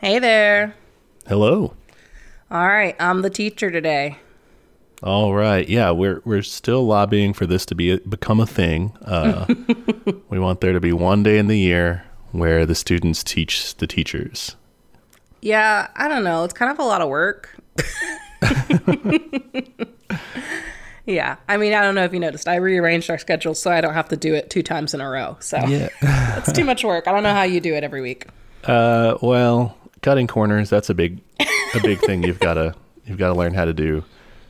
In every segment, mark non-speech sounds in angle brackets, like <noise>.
Hey there. Hello. All right, I'm the teacher today. All right. Yeah, we're we're still lobbying for this to be a, become a thing. Uh, <laughs> we want there to be one day in the year where the students teach the teachers. Yeah, I don't know. It's kind of a lot of work. <laughs> yeah, I mean, I don't know if you noticed. I rearranged our schedule so I don't have to do it two times in a row. So Yeah. <laughs> it's too much work. I don't know how you do it every week. Uh, well, cutting corners, that's a big a big thing you've got to you've got to learn how to do.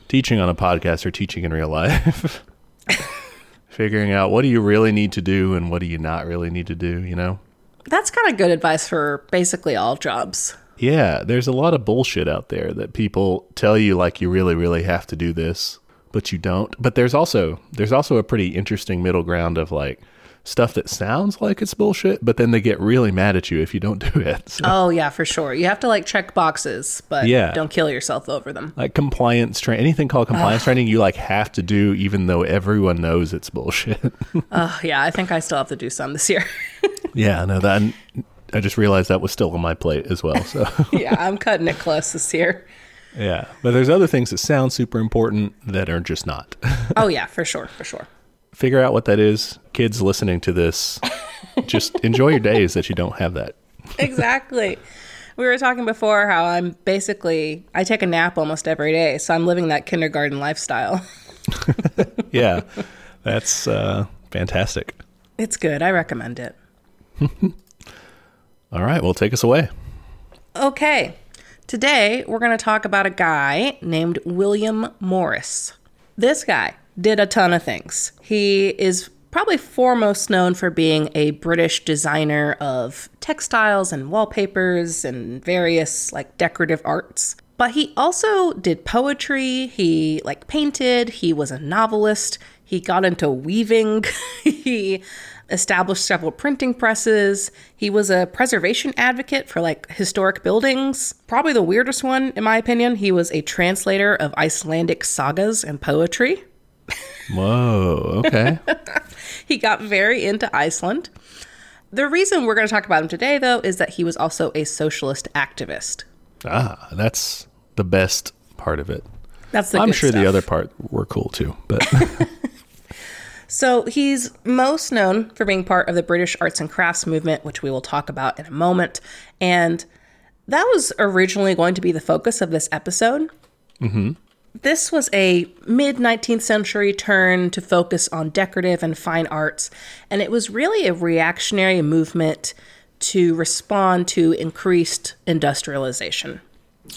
Teaching on a podcast or teaching in real life. <laughs> Figuring out what do you really need to do and what do you not really need to do, you know? That's kind of good advice for basically all jobs. Yeah, there's a lot of bullshit out there that people tell you like you really really have to do this, but you don't. But there's also there's also a pretty interesting middle ground of like stuff that sounds like it's bullshit, but then they get really mad at you if you don't <laughs> do it. So, Oh, yeah, for sure. You have to like check boxes, but Yeah. don't kill yourself over them. like compliance training, anything called compliance training, you like have to do even though everyone knows it's bullshit. <laughs> Oh, yeah, I think I still have to do some this year. <laughs> yeah, no, that I just realized that was still on my plate as well. So yeah, I'm cutting it close this year. yeah, but there's other things that sound super important that are just not. Oh, yeah, for sure, for sure. Figure out what that is. Kids listening to this, just <laughs> enjoy your days that you don't have that. exactly. We were talking before how I'm basically I take a nap almost every day, so I'm living that kindergarten lifestyle. <laughs> Yeah, that's uh, fantastic. It's good. I recommend it. <laughs> All right, well, take us away. Okay. Today, we're going to talk about a guy named William Morris. This guy did a ton of things. He is probably foremost known for being a British designer of textiles and wallpapers and various like decorative arts. But he also did poetry, he like painted, he was a novelist, he got into weaving, <laughs> he established several printing presses. He was a preservation advocate for like historic buildings. Probably the weirdest one, in my opinion. He was a translator of Icelandic sagas and poetry. Whoa, okay. <laughs> He got very into Iceland. The reason we're going to talk about him today, though, is that he was also a socialist activist. ah, that's the best part of it. That's the I'm sure stuff. the other part were cool too, but <laughs> <laughs> So he's most known for being part of the British arts and crafts movement, which we will talk about in a moment. And that was originally going to be the focus of this episode. This was a mid 19th century turn to focus on decorative and fine arts, and it was really a reactionary movement to respond to increased industrialization.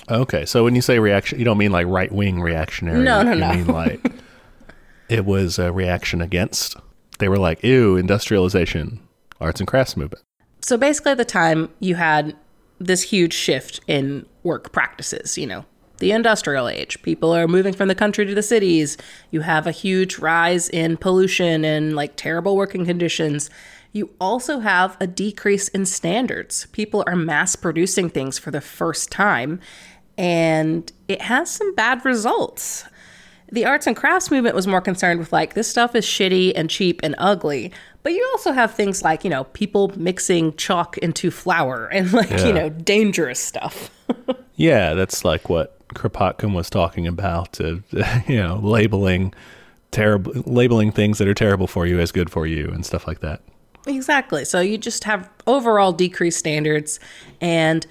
okay. So when you say reaction, you don't mean like right wing reactionary. No, no, you no. mean like <laughs> it was a reaction against. They were like, ew, industrialization, arts and crafts movement. So basically, at the time, you had this huge shift in work practices, you know, the industrial age. People are moving from the country to the cities. You have a huge rise in pollution and like terrible working conditions. You also have a decrease in standards. People are mass producing things for the first time, and it has some bad results. The arts and crafts movement was more concerned with like this stuff is shitty and cheap and ugly. But you also have things like, you know, people mixing chalk into flour and like, Yeah. you know, dangerous stuff. <laughs> Yeah, that's like what Kropotkin was talking about. Uh, <laughs> you know, labeling terrible, labeling things that are terrible for you as good for you, and stuff like that. exactly. So you just have overall decreased standards. And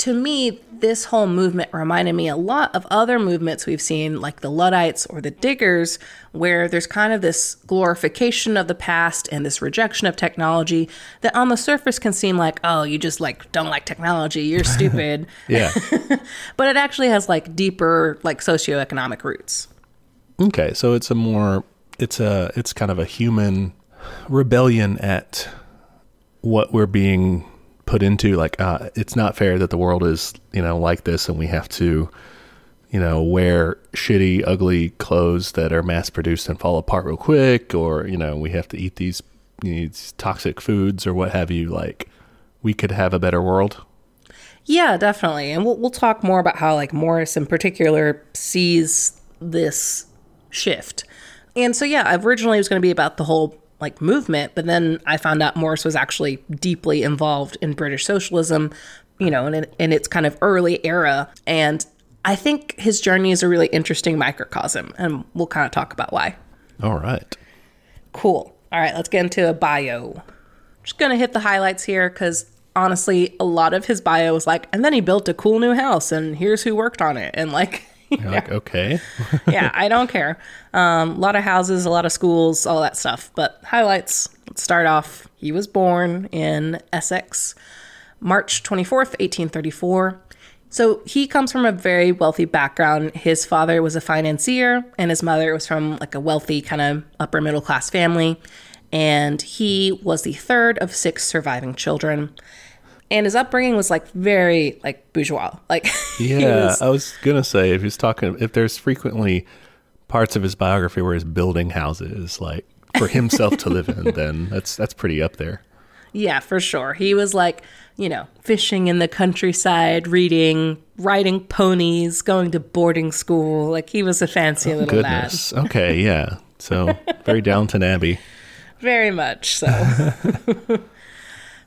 to me, this whole movement reminded me a lot of other movements we've seen, like the Luddites or the Diggers, where there's kind of this glorification of the past and this rejection of technology that on the surface can seem like, oh, you just like don't like technology, you're <laughs> stupid. Yeah. <laughs> but it actually has like deeper, like socioeconomic roots. okay, so it's a more, it's a, it's kind of a human rebellion at what we're being put into. Like, uh, it's not fair that the world is, you know, like this, and we have to, you know, wear shitty, ugly clothes that are mass produced and fall apart real quick, or you know, we have to eat these, these toxic foods or what have you. Like, we could have a better world. Yeah, definitely. And we'll, we'll talk more about how, like, Morris in particular sees this shift. And so, yeah, originally it was going to be about the whole, like, movement, but then I found out Morris was actually deeply involved in British socialism you know, in, in its kind of early era. And I think his journey is a really interesting microcosm, and we'll kind of talk about why. All right. Cool. All right, let's get into a bio. Just gonna hit the highlights here because honestly, a lot of his bio was like, and then he built a cool new house, and here's who worked on it, and like, You're like, okay. <laughs> yeah, I don't care. Um, a lot of houses, a lot of schools, all that stuff. But highlights. Let's start off. He was born in Essex, March 24th, 1834. So he comes from a very wealthy background. His father was a financier, and his mother was from like a wealthy kind of upper middle class family. And he was the third of six surviving children. And his upbringing was like very like bourgeois. Like <laughs> Yeah, was- I was gonna say if he's talking, if there's frequently parts of his biography where he's building houses, like for himself to live in, <laughs> then that's that's pretty up there. Yeah, for sure. He was like, you know, fishing in the countryside, reading, riding ponies, going to boarding school. Like he was a fancy oh, little lad. Goodness. Okay, yeah. So very <laughs> Downton Abbey. Very much so.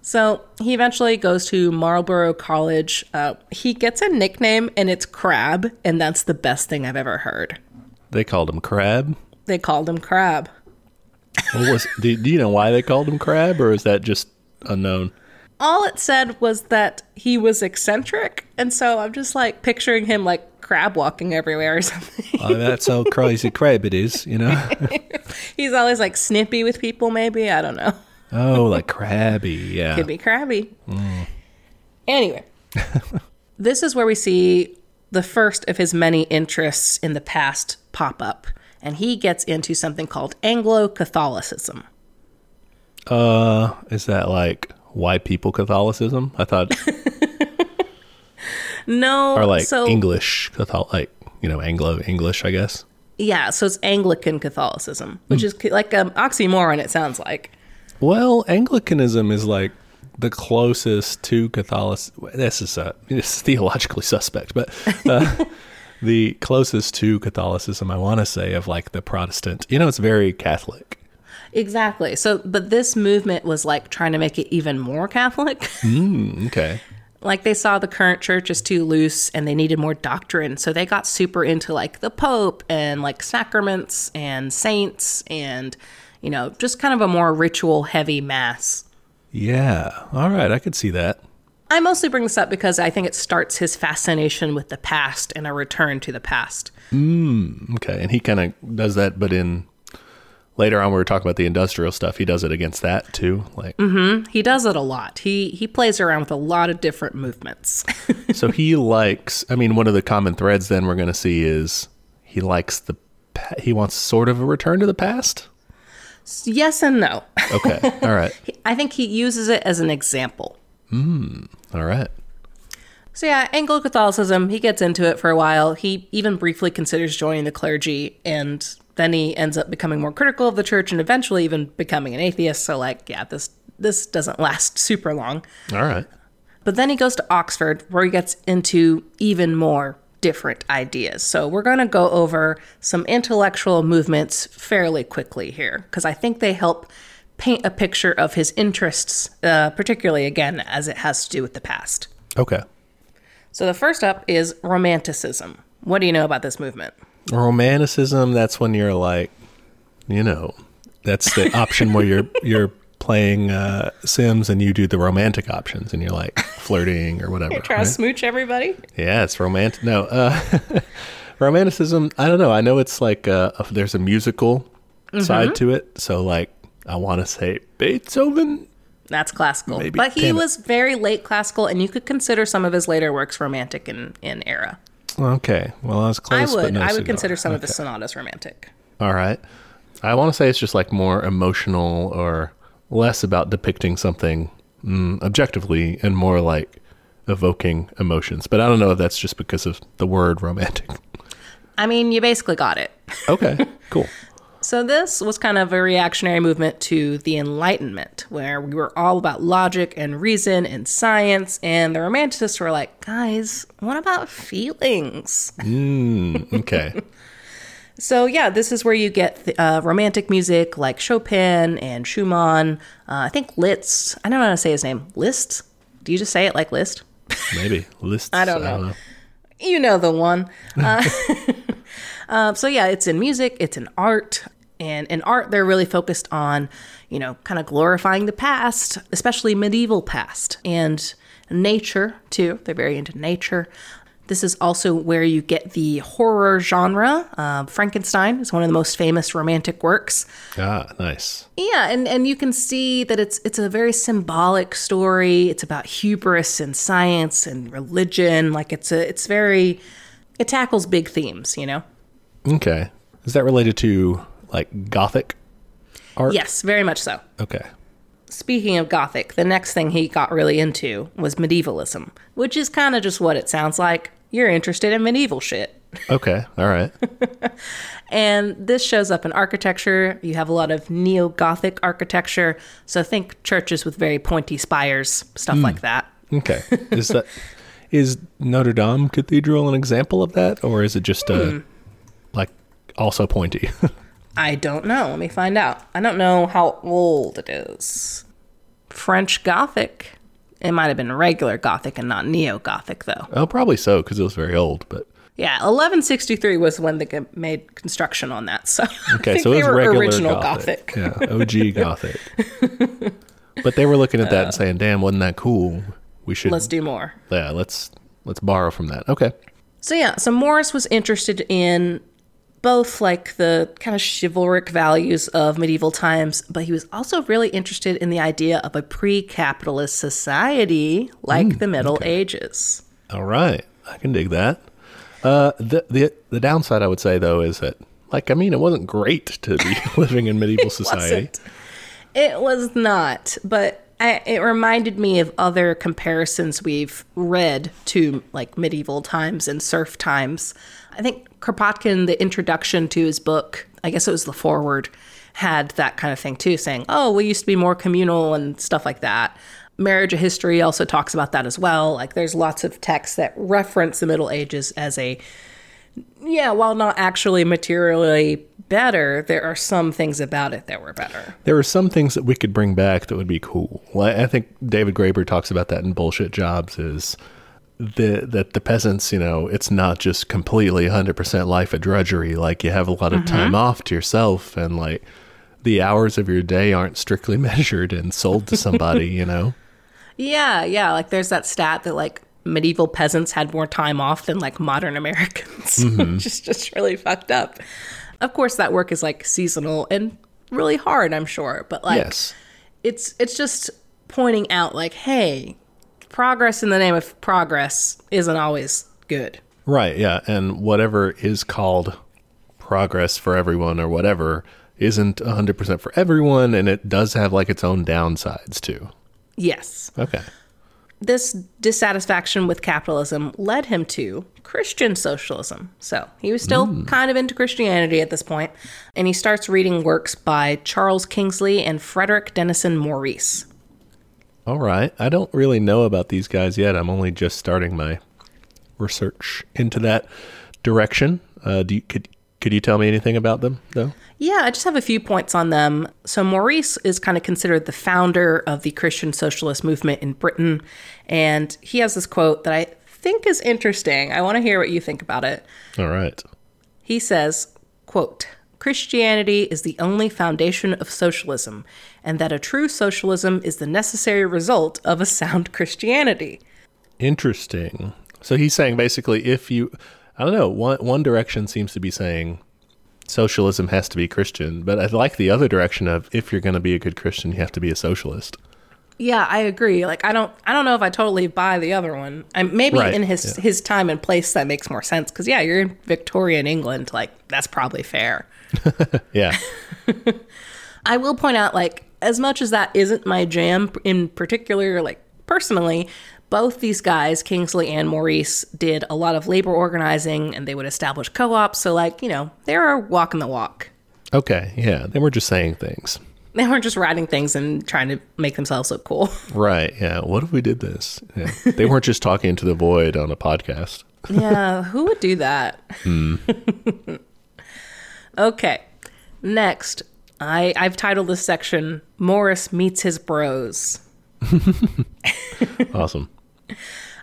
So he eventually goes to Marlborough College. Uh, he gets a nickname and it's Crab, and that's the best thing I've ever heard. They called him Crab. They called him Crab. What was? do, do you know why they called him Crab, or is that just unknown? All it said was that he was eccentric, and so I'm just like picturing him like crab walking everywhere or something. Oh, that's how crazy <laughs> crab it is, you know. <laughs> He's always like snippy with people, maybe. I don't know. Oh, like crabby, yeah. Could be crabby. Anyway, <laughs> this is where we see the first of his many interests in the past pop up, and he gets into something called Anglo Catholicism. Uh, is that like white people Catholicism? I thought, <laughs> No, or like so English Catholic, like you know Anglo English, I guess. yeah, so it's Anglican Catholicism, which Hmm. is like an oxymoron. It sounds like. Well, Anglicanism is like the closest to Catholic. This is uh, <laughs> it's theologically suspect, but uh, <laughs> the closest to Catholicism, I want to say, of like the Protestant. You know, it's very Catholic. Exactly. So, but this movement was like trying to make it even more Catholic. <laughs> Mm, okay. like they saw the current church as too loose and they needed more doctrine so they got super into like the pope and like sacraments and saints and you know just kind of a more ritual heavy mass Yeah. All right. I could see that. i mostly bring this up because i think it starts his fascination with the past and a return to the past hmm. Okay. And he kind of does that, but in later on, we were talking about the industrial stuff. He does it against that too. Like, mm-hmm. he does it a lot he he plays around with a lot of different movements <laughs> so he likes. I mean, one of the common threads then we're going to see is he likes the. He wants sort of a return to the past. Yes and no Okay. <laughs> All right. i think he uses it as an example Hmm. All right. So yeah, Anglo Catholicism, he gets into it for a while. He even briefly considers joining the clergy and then he ends up becoming more critical of the church and eventually even becoming an atheist. So like, yeah, this this doesn't last super long. All right. But then he goes to Oxford where he gets into even more different ideas. So we're going to go over some intellectual movements fairly quickly here because I think they help paint a picture of his interests, uh, particularly again as it has to do with the past. Okay. So the first up is Romanticism. What do you know about this movement? Romanticism. That's when you're like, you know, that's the option where you're you're playing uh, Sims and you do the romantic options and you're like flirting or whatever. <laughs> Try right? to smooch everybody? Yeah, it's romantic. No, uh, <laughs> romanticism. I don't know. I know it's like uh, there's a musical side to it. So like, I want to say Beethoven. That's classical. Maybe. But he Damn it. was very late classical, and you could consider some of his later works romantic in, in era. Okay, well I was I close. but would no I would consider some of his sonatas romantic. All right. I want to say it's just like more emotional or less about depicting something mm, objectively and more like evoking emotions. But I don't know if that's just because of the word romantic. I mean, you basically got it. Okay, <laughs> cool. So this was kind of a reactionary movement to the Enlightenment, where we were all about logic and reason and science, and the Romanticists were like, guys, what about feelings? Mm, okay. <laughs> So yeah, this is where you get the, uh, romantic music like Chopin and Schumann. Uh, I think Liszt. I don't know how to say his name. Liszt. Do you just say it like Liszt? Maybe lists. <laughs> I don't know. You know the one. Uh, uh, <laughs> so yeah, it's in music, it's in art, and in art they're really focused on, you know, kind of glorifying the past, especially medieval past, and nature too. They're very into nature. This is also where you get the horror genre. Uh, Frankenstein is one of the most famous romantic works. Ah, nice. Yeah, and, and you can see that it's it's a very symbolic story. It's about hubris and science and religion. Like it's a it's very it tackles big themes, you know. Okay. Is that related to like gothic art? Yes, very much so. Okay. Speaking of gothic, the next thing he got really into was medievalism, which is kind of just what it sounds like. You're interested in medieval shit. <laughs> Okay. All right. And this shows up in architecture. You have a lot of neo Gothic architecture. So think churches with very pointy spires, stuff like that. Okay. <laughs> Is that is Notre Dame Cathedral an example of that, or is it just uh, like also pointy? <laughs> I don't know. Let me find out. I don't know how old it is. French Gothic. It might have been regular Gothic and not neo Gothic, though. oh, probably so because it was very old. But Yeah, 1163 was when they made construction on that. So <laughs> I okay, think so it was were regular original Gothic. Gothic. Yeah, OG <laughs> Gothic. but they were looking at that and saying, "Damn, wasn't that cool? We should Let's do more. yeah, let's let's borrow from that." Okay. So yeah, so Morris was interested in both like the kind of chivalric values of medieval times, but he was also really interested in the idea of a pre-capitalist society like the Middle Ages. All right, I can dig that. Uh, the the the downside I would say though is that like I mean it wasn't great to be <laughs> <laughs> living in medieval society. Wasn't. It was not, but I, it reminded me of other comparisons we've read to like medieval times and serf times. I think Kropotkin, the introduction to his book, I guess it was the foreword, had that kind of thing too, saying, "Oh, we used to be more communal and stuff like that." Marriage of History also talks about that as well. Like, there's lots of texts that reference the Middle Ages as a yeah, while not actually materially better, there are some things about it that were better. There are some things that we could bring back that would be cool. I think David Graeber talks about that in Bullshit Jobs is the that the peasants, you know, it's not just completely 100% life of drudgery. Like you have a lot of mm-hmm. time off to yourself and like the hours of your day aren't strictly <laughs> measured and sold to somebody, you know. Yeah, yeah. Like there's that stat that like medieval peasants had more time off than like modern Americans, <laughs> mm-hmm. which is just really fucked up. Of course, that work is like seasonal and really hard, I'm sure. But like, yes. it's it's just pointing out like, hey, progress in the name of progress isn't always good. Right, yeah. And whatever is called progress for everyone or whatever isn't 100% for everyone and it does have like its own downsides too. Yes. Okay. this dissatisfaction with capitalism led him to Christian socialism. So he was still hmm. kind of into Christianity at this point, and he starts reading works by Charles Kingsley and Frederick Denison Maurice. All right. I don't really know about these guys yet. I'm only just starting my research into that direction. Uh, do you, could could you tell me anything about them though? Yeah, I just have a few points on them. So, Maurice is kind of considered the founder of the Christian socialist movement in Britain. And he has this quote that I think is interesting. I want to hear what you think about it. All right. He says, quote, Christianity is the only foundation of socialism, and that a true socialism is the necessary result of a sound Christianity. Interesting. So he's saying basically if you I don't know, one one direction seems to be saying socialism has to be Christian, but I like the other direction of if you're going to be a good Christian, you have to be a socialist. Yeah, I agree. Like I don't I don't know if I totally buy the other one. I, maybe Right, in his his time and place that makes more sense cuz yeah, you're in Victorian England, like that's probably fair. <laughs> Yeah. <laughs> I will point out, like, as much as that isn't my jam in particular, like, personally, both these guys, Kingsley and Maurice, did a lot of labor organizing and they would establish co ops. So, like, you know, they were walking the walk. Okay, yeah. They were just saying things. They weren't just writing things and trying to make themselves look cool. <laughs> Right. Yeah. What if we did this? Yeah. they weren't just talking into the void on a podcast. yeah, who would do that? Hmm. Okay, next. I, I've titled this section Morris Meets His Bros. <laughs> Awesome.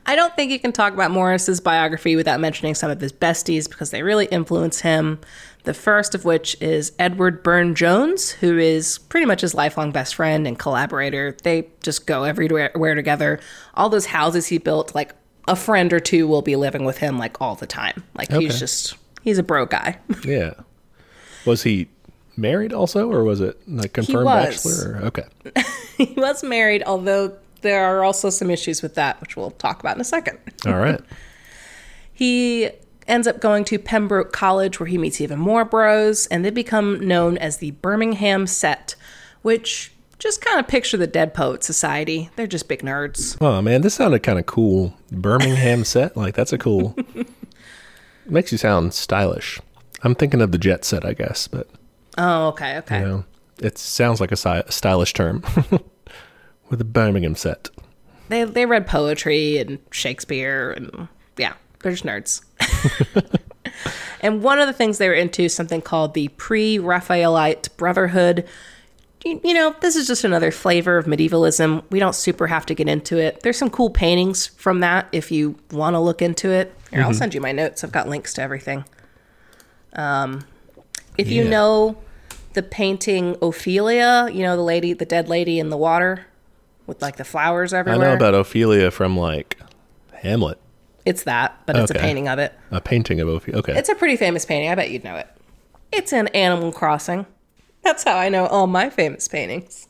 I don't think you can talk about Morris's biography without mentioning some of his besties because they really influence him. The first of which is Edward Burne Jones, who is pretty much his lifelong best friend and collaborator. They just go everywhere together. All those houses he built, like a friend or two will be living with him like all the time. Like Okay. he's just he's a bro guy. <laughs> Yeah. Was he married also, or was it like confirmed bachelor? Or? Okay. <laughs> he was married, although there are also some issues with that, which we'll talk about in a second. All right. <laughs> He ends up going to Pembroke College where he meets even more bros, and they become known as the Birmingham Set, which just kind of picture the Dead Poet Society. They're just big nerds. Oh man, this sounded kind of cool. Birmingham <laughs> set, like that's a cool. makes you sound stylish. I'm thinking of the jet set, I guess, but Oh, okay, okay. you know, it sounds like a, si- a stylish term. <laughs> With a Birmingham set. They they read poetry and Shakespeare and yeah, they're just nerds. <laughs> <laughs> and one of the things they were into is something called the Pre-Raphaelite Brotherhood. You, you know, this is just another flavor of medievalism. We don't super have to get into it. There's some cool paintings from that if you want to look into it. Here, I'll mm-hmm. send you my notes. I've got links to everything. Um, if you know the painting Ophelia, you know the lady, the dead lady in the water with like the flowers everywhere. I know about Ophelia from like Hamlet, It's that, but it's a painting of it. a painting of Ophelia. Okay. It's a pretty famous painting. I bet you'd know it. It's in Animal Crossing. That's how I know all my famous paintings.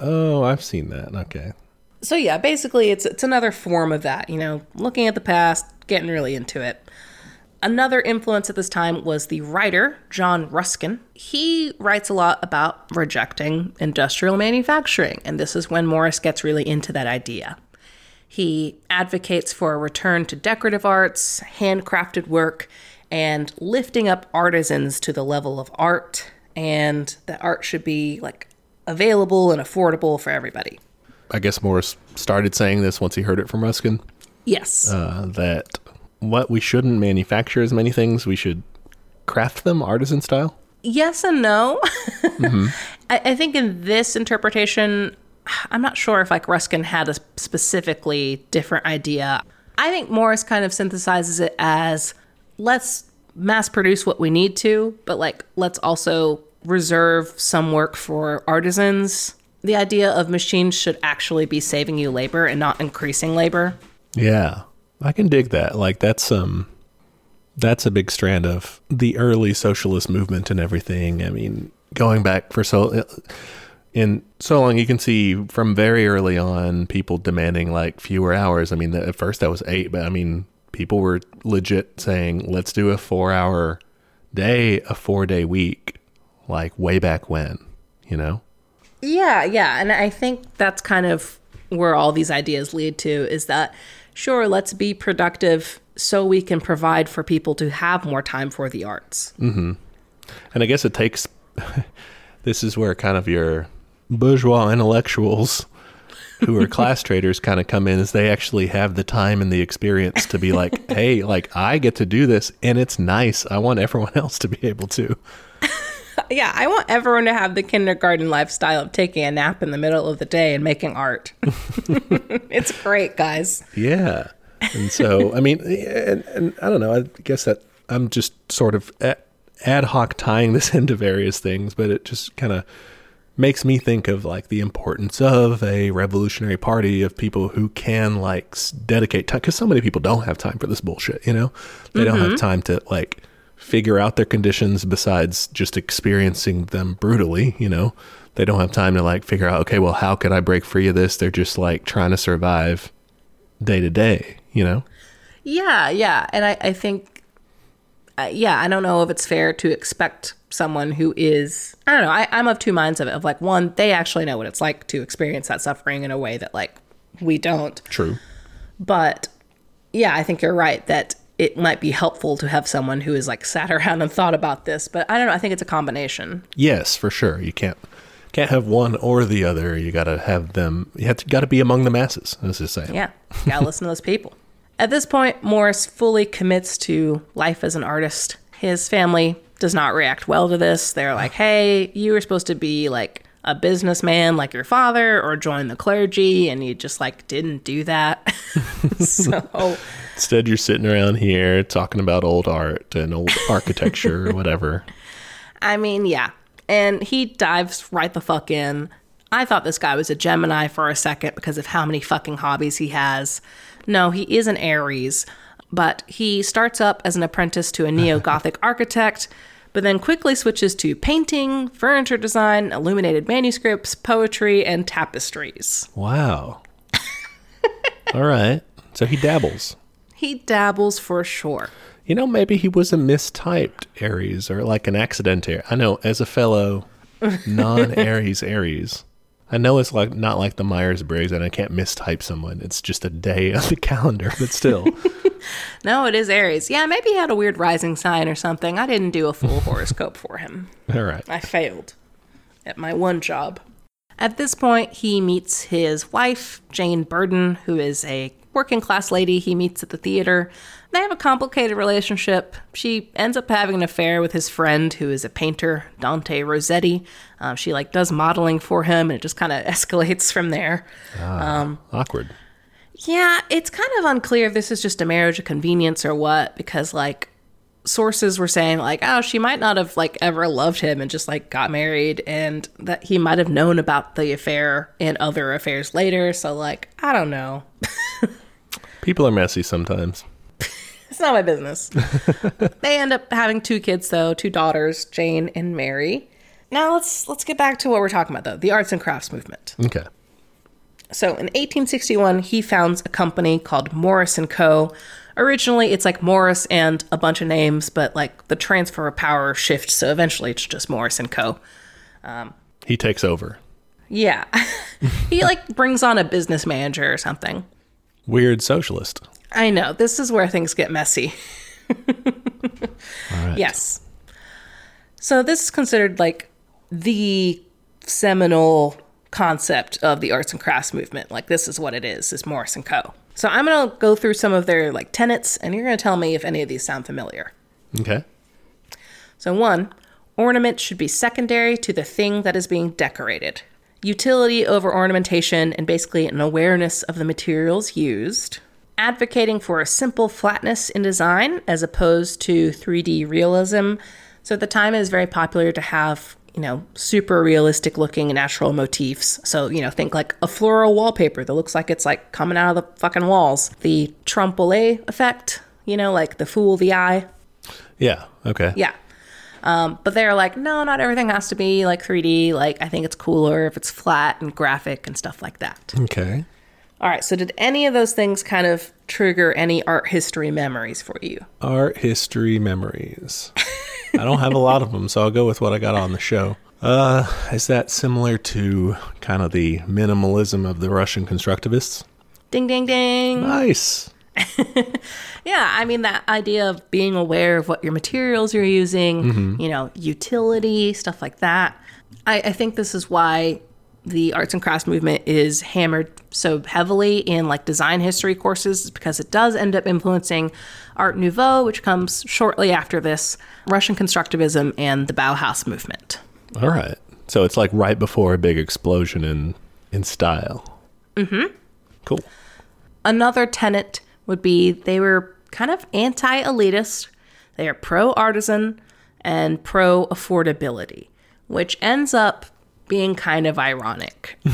oh, I've seen that. Okay. So yeah, basically it's it's another form of that, you know, looking at the past, getting really into it. Another influence at this time was the writer John Ruskin. He writes a lot about rejecting industrial manufacturing, and this is when Morris gets really into that idea. He advocates for a return to decorative arts, handcrafted work, and lifting up artisans to the level of art, and that art should be like available and affordable for everybody. I guess Morris started saying this once he heard it from Ruskin. Yes. uh, that what we shouldn't manufacture as many things, we should craft them artisan style. yes and no. <laughs> I, I think in this interpretation, I'm not sure if like Ruskin had a specifically different idea. I think Morris kind of synthesizes it as let's mass produce what we need to, but like let's also reserve some work for artisans. The idea of machines should actually be saving you labor and not increasing labor. Yeah, I can dig that. Like that's um, that's a big strand of the early socialist movement and everything. I mean, going back for so in so long, you can see from very early on people demanding like fewer hours. I mean, at first that was eight, but I mean, people were legit saying, "Let's do a four-hour day, a four-day week," like way back when. You know. Yeah, yeah. And I think that's kind of where all these ideas lead to is that, sure, let's be productive so we can provide for people to have more time for the arts. Mm-hmm. And I guess it takes <laughs> this is where kind of your bourgeois intellectuals who are <laughs> class traitors kind of come in as they actually have the time and the experience to be like, <laughs> hey, like I get to do this and it's nice. I want everyone else to be able to. Yeah, I want everyone to have the kindergarten lifestyle of taking a nap in the middle of the day and making art. <laughs> it's great, guys. Yeah. And so, I mean, and, and I don't know, I guess that I'm just sort of ad hoc tying this <laughs> into various things, but it just kind of makes me think of like the importance of a revolutionary party of people who can like dedicate time because so many people don't have time for this bullshit, you know? They don't have mm-hmm. time to like figure out their conditions besides just experiencing them brutally, you know? They don't have time to like figure out, okay, well, how could I break free of this? They're just like trying to survive day to day, you know? Yeah, yeah. And I, I think, uh, yeah, I don't know if it's fair to expect someone who is, I don't know, I, I'm of two minds of it. Of like, one, they actually know what it's like to experience that suffering in a way that, like, we don't. True. But yeah, I think you're right that it might be helpful to have someone who has, like, sat around and thought about this. But I don't know, I think it's a combination. Yes, for sure. You can't can't have one or the other. You got to have them. You have to got to be among the masses, as they say. Yeah, gotta listen to those people. At this point, Morris fully commits to life as an artist. His family does not react well to this. They're like, hey, you were supposed to be like a businessman like your father or join the clergy and you just like didn't do that. <laughs> so Instead, you're sitting around here talking about old art and old <laughs> architecture or whatever. I mean, yeah. And he dives right the fuck in. I thought this guy was a Gemini for a second because of how many fucking hobbies he has. No, he is an Aries, but he starts up as an apprentice to a neo Gothic <laughs> architect, but then quickly switches to painting, furniture design, illuminated manuscripts, poetry, and tapestries. Wow. <laughs> All right. So he dabbles. He dabbles for sure. You know, maybe he was a mistyped Aries or like an accident Aries. I know, as a fellow non Aries Aries, I know it's like not like the Myers Briggs and I can't mistype someone. It's just a day on the calendar, but still. <laughs> No, it is Aries. Yeah, maybe he had a weird rising sign or something. I didn't do a full horoscope for him. All right. I failed at my one job. At this point, he meets his wife, Jane Burden, who is a working class lady he meets at the theater. They have a complicated relationship. She ends up having an affair with his friend, who is a painter, Dante Rossetti. Um, she like does modeling for him, and it just kind of <laughs> escalates from there. Awkward. Yeah, it's kind of unclear if this is just a marriage of convenience or what, because like sources were saying like, oh, she might not have like ever loved him and just like got married, and that he might have known about the affair and other affairs later. So like, I don't know. <laughs> People are messy sometimes. <laughs> It's not my business. <laughs> they end up having two kids though, two daughters, Jane and Mary. Now let's let's get back to what we're talking about though, the arts and crafts movement. Okay. So in 1861, he founds a company called Morris and Co. Originally, it's like Morris and a bunch of names, but like the transfer of power shifts, so eventually it's just Morris and Co. Um, he takes over. Yeah, <laughs> he like brings on a business manager or something. Weird socialist. I know this is where things get messy. <laughs> All right. Yes. So this is considered like the seminal concept of the arts and crafts movement. Like this is what it is, is Morris and Co. So I'm gonna go through some of their like tenets and you're gonna tell me if any of these sound familiar. Okay. So one, ornament should be secondary to the thing that is being decorated. Utility over ornamentation and basically an awareness of the materials used. Advocating for a simple flatness in design as opposed to 3D realism. So at the time it was very popular to have, you know, super realistic looking natural motifs. So, you know, think like a floral wallpaper that looks like it's like coming out of the fucking walls. The trompe-l'oeil effect, you know, like the fool the eye. Yeah. Okay. Yeah. Um, but they're like, no, not everything has to be like 3D. Like, I think it's cooler if it's flat and graphic and stuff like that. Okay. All right. So, did any of those things kind of trigger any art history memories for you? Art history memories. I don't have a lot of them, so I'll go with what I got on the show. Uh, is that similar to kind of the minimalism of the Russian constructivists? Ding, ding, ding. Nice. <laughs> Yeah. I mean, that idea of being aware of what your materials you're using, you know, utility, stuff like that. I, I think this is why the arts and crafts movement is hammered so heavily in like design history courses because it does end up influencing Art Nouveau, which comes shortly after this, Russian constructivism, and the Bauhaus movement. All right. So it's like right before a big explosion in in style. Mm-hmm. Cool. Another tenet would be they were kind of anti elitist, they are pro artisan and pro affordability, which ends up being kind of ironic. <laughs>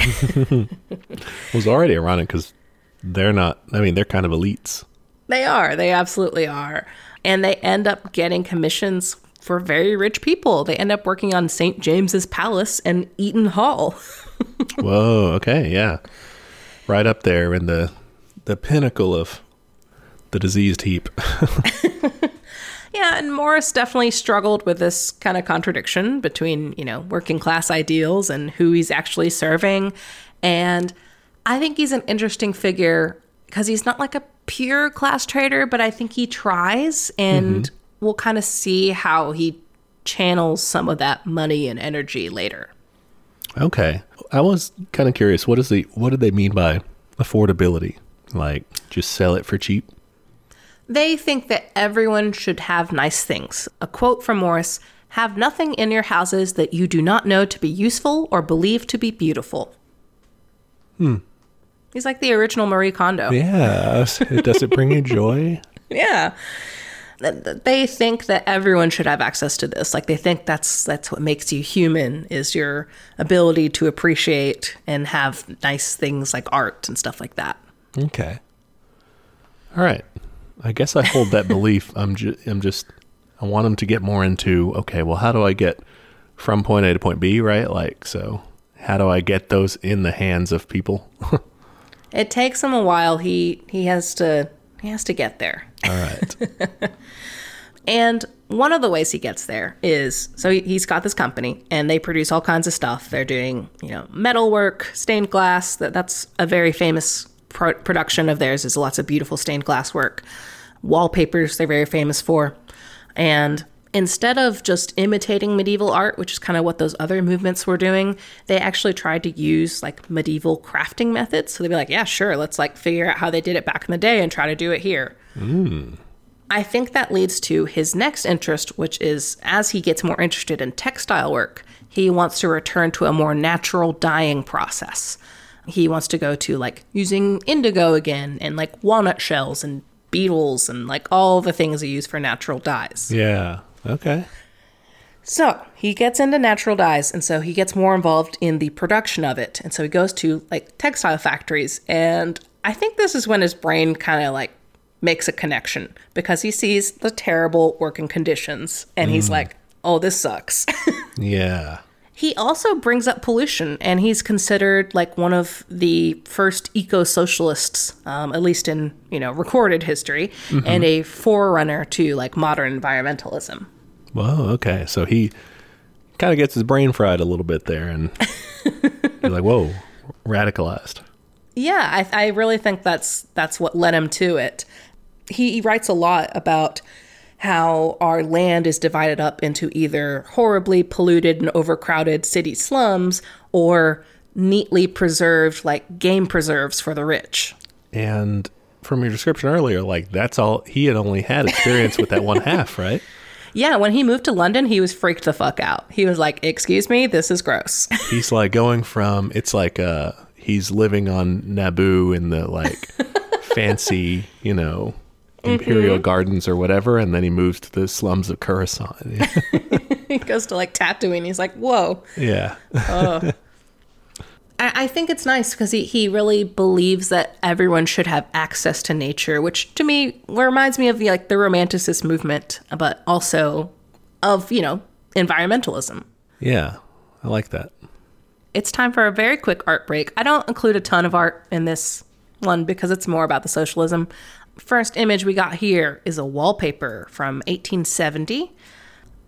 It was already ironic because they're not. I mean, they're kind of elites. They are. They absolutely are. And they end up getting commissions for very rich people. They end up working on St. James's Palace and Eaton Hall. <laughs> Whoa. Okay. Yeah. Right up there in the the pinnacle of the diseased heap. <laughs> yeah, and Morris definitely struggled with this kind of contradiction between, you know, working class ideals and who he's actually serving. And I think he's an interesting figure because he's not like a pure class traitor, but I think he tries and mm-hmm. we'll kind of see how he channels some of that money and energy later. Okay. I was kind of curious. What is the what do they mean by affordability? Like just sell it for cheap? They think that everyone should have nice things. A quote from Morris Have nothing in your houses that you do not know to be useful or believe to be beautiful. Hmm. He's like the original Marie Kondo. Yeah. Does it bring you <laughs> joy? Yeah. Th- th- They think that everyone should have access to this. Like they think that's that's what makes you human is your ability to appreciate and have nice things like art and stuff like that. Okay. All right. I guess I hold that belief. I'm just, I'm just, I want them to get more into, okay, well, how do I get from point A to point B, right? Like, so how do I get those in the hands of people? <laughs> It takes him a while. He he has to he has to get there. right. <laughs> And one of the ways he gets there is so he, he's got this company and they produce all kinds of stuff. They're doing, you know, metal work, stained glass. That, that's a very famous production of theirs is lots of beautiful stained glass work. Wallpapers they're very famous for. And instead of just imitating medieval art, which is kind of what those other movements were doing, they actually tried to use like medieval crafting methods. So they'd be like, yeah, sure, let's like figure out how they did it back in the day and try to do it here. Hmm. I think that leads to his next interest, which is as he gets more interested in textile work, he wants to return to a more natural dyeing process. He wants to go to like using indigo again and like walnut shells and beetles and like all the things they use for natural dyes. Yeah. Okay. So he gets into natural dyes, and so he gets more involved in the production of it. And so he goes to like textile factories, and I think this is when his brain kind of like makes a connection because he sees the terrible working conditions, and he's mm. like, "Oh, this sucks." <laughs> Yeah. He also brings up pollution, and he's considered like one of the first eco-socialists, um, at least in you know recorded history, and a forerunner to like modern environmentalism. Whoa. Okay. So he kind of gets his brain fried a little bit there, and <laughs> you're like, whoa, radicalized. Yeah, I, I really think that's that's what led him to it. He, he writes a lot about how our land is divided up into either horribly polluted and overcrowded city slums or neatly preserved like game preserves for the rich. And from your description earlier, like that's all he had only had experience with that one <laughs> half, right? Yeah, when he moved to London, he was freaked the fuck out. He was like, "Excuse me, this is gross." <laughs> He's like going from it's like uh he's living on Naboo in the like <laughs> fancy, you know, imperial mm-hmm. gardens or whatever, and then he moves to the slums of Coruscant. <laughs> <laughs> he goes to like Tatooine. He's like, "Whoa." yeah. Oh. <laughs> I, I think it's nice because he, he really believes that everyone should have access to nature, which to me reminds me of the, like the romanticist movement, but also of you know environmentalism. Yeah. I like that. It's time for a very quick art break. I don't include a ton of art in this one because it's more about the socialism. First image we got here is a wallpaper from 1870.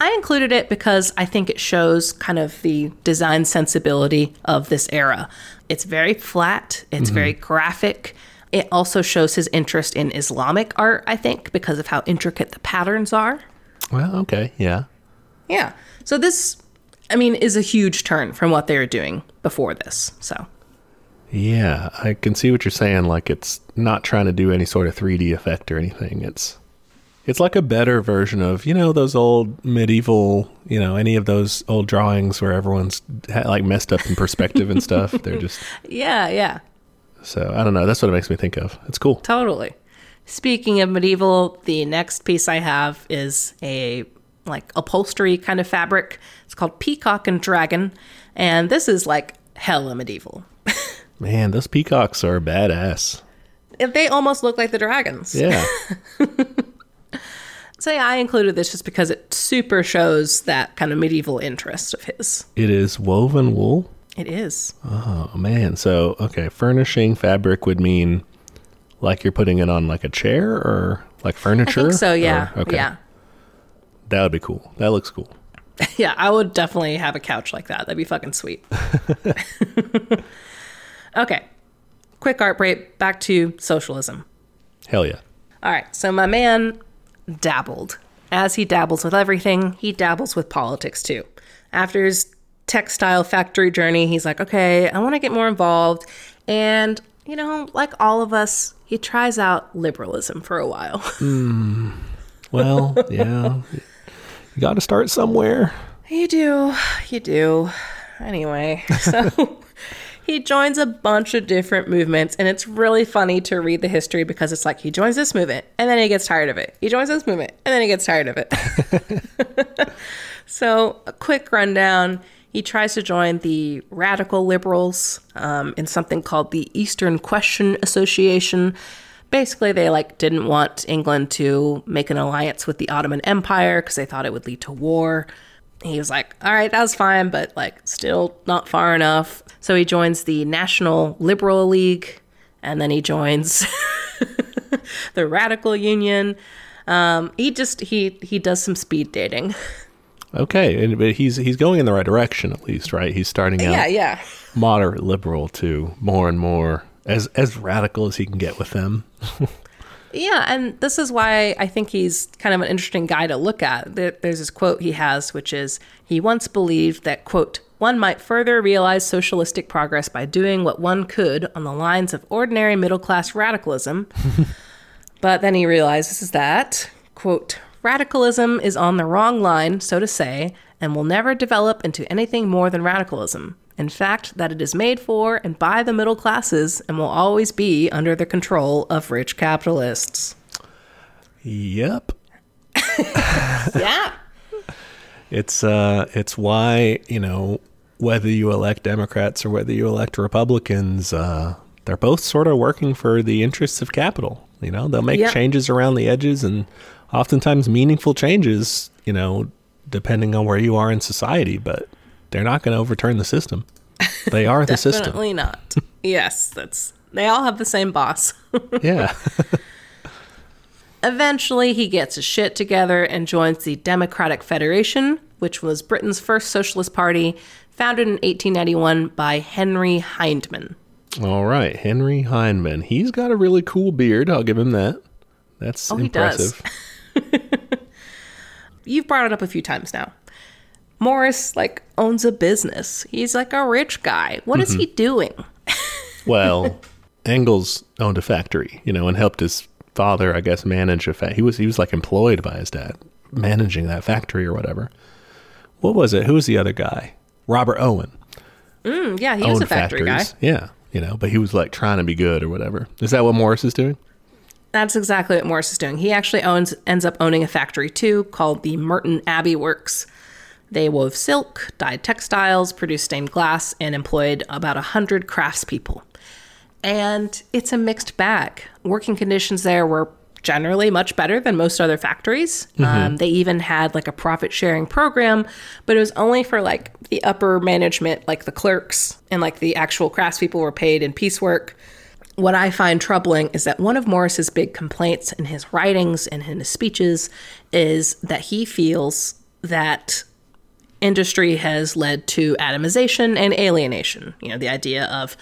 I included it because I think it shows kind of the design sensibility of this era. It's very flat, it's mm-hmm. very graphic. It also shows his interest in Islamic art, I think, because of how intricate the patterns are. Well, okay. Yeah. Yeah. So this, I mean, is a huge turn from what they were doing before this. So Yeah, I can see what you're saying. Like it's not trying to do any sort of 3D effect or anything. It's it's like a better version of you know those old medieval, you know, any of those old drawings where everyone's ha- like messed up in perspective and stuff. <laughs> They're just yeah, yeah, so I don't know. That's what it makes me think of. It's cool. totally. Speaking of medieval, the next piece I have is a like upholstery kind of fabric. It's called Peacock and Dragon, and this is like hella medieval. Man, those peacocks are badass. They almost look like the dragons. Yeah. <laughs> So yeah, I included this just because it super shows that kind of medieval interest of his. it is woven wool. It is. Oh man. So okay, furnishing fabric would mean like you're putting it on like a chair or like I furniture. think so. Yeah. Or- okay. Yeah. That would be cool. That looks cool. <laughs> Yeah, I would definitely have a couch like that. That'd be fucking sweet. <laughs> okay. Quick art break. Back to socialism. Hell yeah. All right. So my man dabbled. As he dabbles with everything, he dabbles with politics too. After his textile factory journey, he's like, okay, I want to get more involved. And, you know, like all of us, he tries out liberalism for a while. <laughs> Hmm. Well, yeah. You got to start somewhere. You do. You do. Anyway, <laughs> so he joins a bunch of different movements, and it's really funny to read the history because it's like he joins this movement and then he gets tired of it. He joins this movement and then he gets tired of it. <laughs> so, a quick rundown he tries to join the radical liberals um, in something called the Eastern Question Association. Basically, they like didn't want England to make an alliance with the Ottoman Empire because they thought it would lead to war. He was like, "All right, that was fine, but like still not far enough." So he joins the National Liberal League, and then he joins <laughs> the Radical Union. Um, he just he he does some speed dating. Okay, and but he's he's going in the right direction at least, right? He's starting out Yeah, yeah. moderate liberal to more and more as as radical as he can get with them. <laughs> Yeah, and this is why I think he's kind of an interesting guy to look at. There's this quote he has, which is He once believed that, quote, one might further realize socialistic progress by doing what one could on the lines of ordinary middle class radicalism. <laughs> but then he realizes that, quote, radicalism is on the wrong line, so to say, and will never develop into anything more than radicalism. In fact, that it is made for and by the middle classes and will always be under the control of rich capitalists. Yep. <laughs> Yeah. It's uh it's why, you know, whether you elect Democrats or whether you elect Republicans, uh they're both sort of working for the interests of capital. You know, they'll make Yeah. changes around the edges and oftentimes meaningful changes, you know, depending on where you are in society, but they're not going to overturn the system. They are <laughs> the system. Definitely not. yes, that's they all have the same boss. <laughs> Yeah. Eventually, he gets his shit together and joins the Democratic Federation, which was Britain's first socialist party, founded in 1891 by Henry Hyndman. All right, Henry Hyndman. He's got a really cool beard. I'll give him that. That's Oh, he does. impressive. <laughs> You've brought it up a few times now. Morris like owns a business. He's like a rich guy. What is he doing? <laughs> well, Engels owned a factory, you know, and helped his father, I guess, manage a factory. He was he was like employed by his dad, managing that factory or whatever. What was it? Who was the other guy? Robert Owen Mm, yeah, he was a factory factories. guy. Yeah, you know, but he was like trying to be good or whatever. Is that what Morris is doing? That's exactly what Morris is doing. He actually owns ends up owning a factory too called the Merton Abbey Works. They wove silk, dyed textiles, produced stained glass, and employed about a hundred craftspeople. And it's a mixed bag. Working conditions there were generally much better than most other factories. Um, they even had like a profit sharing program, but it was only for like the upper management, like the clerks and like the actual craftspeople were paid in piecework. What I find troubling is that one of Morris's big complaints in his writings and in his speeches is that he feels that industry has led to atomization and alienation. You know, the idea of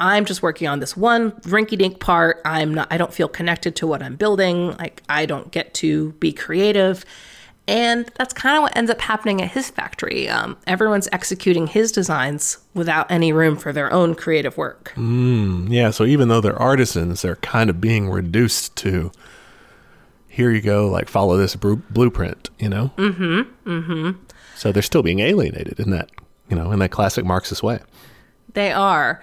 I'm just working on this one rinky dink part. I'm not, I don't feel connected to what I'm building. Like, I don't get to be creative. And that's kind of what ends up happening at his factory. Um, everyone's executing his designs without any room for their own creative work. Yeah, so even though they're artisans, they're kind of being reduced to here you go, like follow this bru- blueprint, you know? Mm-hmm. Mm-hmm. So they're still being alienated in that, you know, in that classic Marxist way. They are.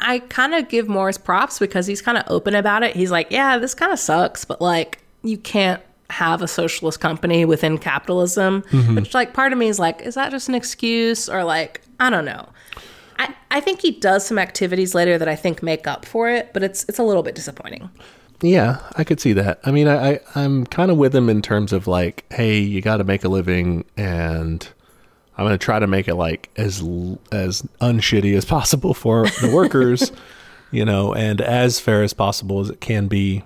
I kind of give Morris props because he's kind of open about it. He's like, yeah, this kind of sucks, but like, you can't have a socialist company within capitalism. Mm-hmm. Which, like, part of me is like, is that just an excuse? Or like, I don't know. I, I think he does some activities later that I think make up for it, but it's it's a little bit disappointing. Yeah, I could see that. I mean, I, I I'm kind of with him in terms of like, hey, you got to make a living, and I'm going to try to make it like as as unshitty as possible for the <laughs> workers, you know, and as fair as possible as it can be.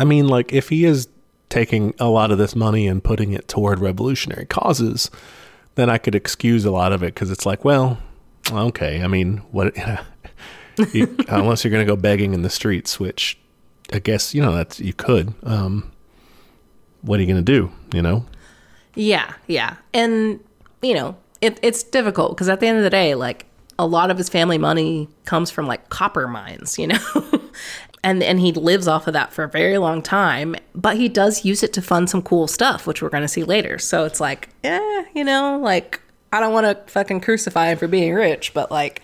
I mean, like if he is taking a lot of this money and putting it toward revolutionary causes, then I could excuse a lot of it because it's like, well, okay. I mean, what? <laughs> you, unless you're going to go begging in the streets, which I guess you know that's you could. Um, what are you going to do? You know? Yeah, yeah. And, you know, it, it's difficult because at the end of the day, like, a lot of his family money comes from like copper mines, you <laughs> know? And, and he lives off of that for a very long time, but he does use it to fund some cool stuff, which we're going to see later. So it's like, yeah, you know, like I don't want to fucking crucify him for being rich, but like,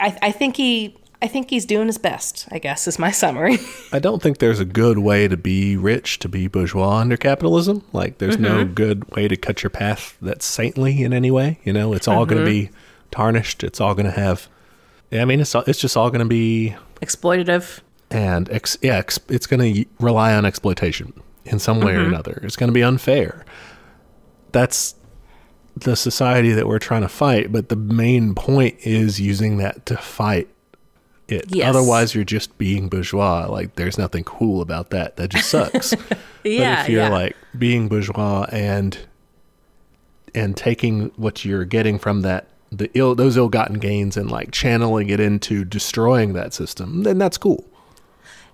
I, I think he, I think he's doing his best. I guess is my <laughs> summary. I don't think there's a good way to be rich to be bourgeois under capitalism. Like, there's no mm-hmm. good way to cut your path that's saintly in any way. You know, it's all going to mm-hmm. be tarnished. It's all going to have. Yeah, I mean, it's it's just all going to be Exploitative. and ex, yeah, ex, it's going to rely on exploitation in some way or mm-hmm. another. It's going to be unfair. That's the society that we're trying to fight, but the main point is using that to fight it. Yes. Otherwise, you're just being bourgeois. Like, there's nothing cool about that. That just sucks. Yeah, <laughs> but if you're yeah. like being bourgeois and and taking what you're getting from that the ill those ill-gotten gains and like channeling it into destroying that system, then that's cool.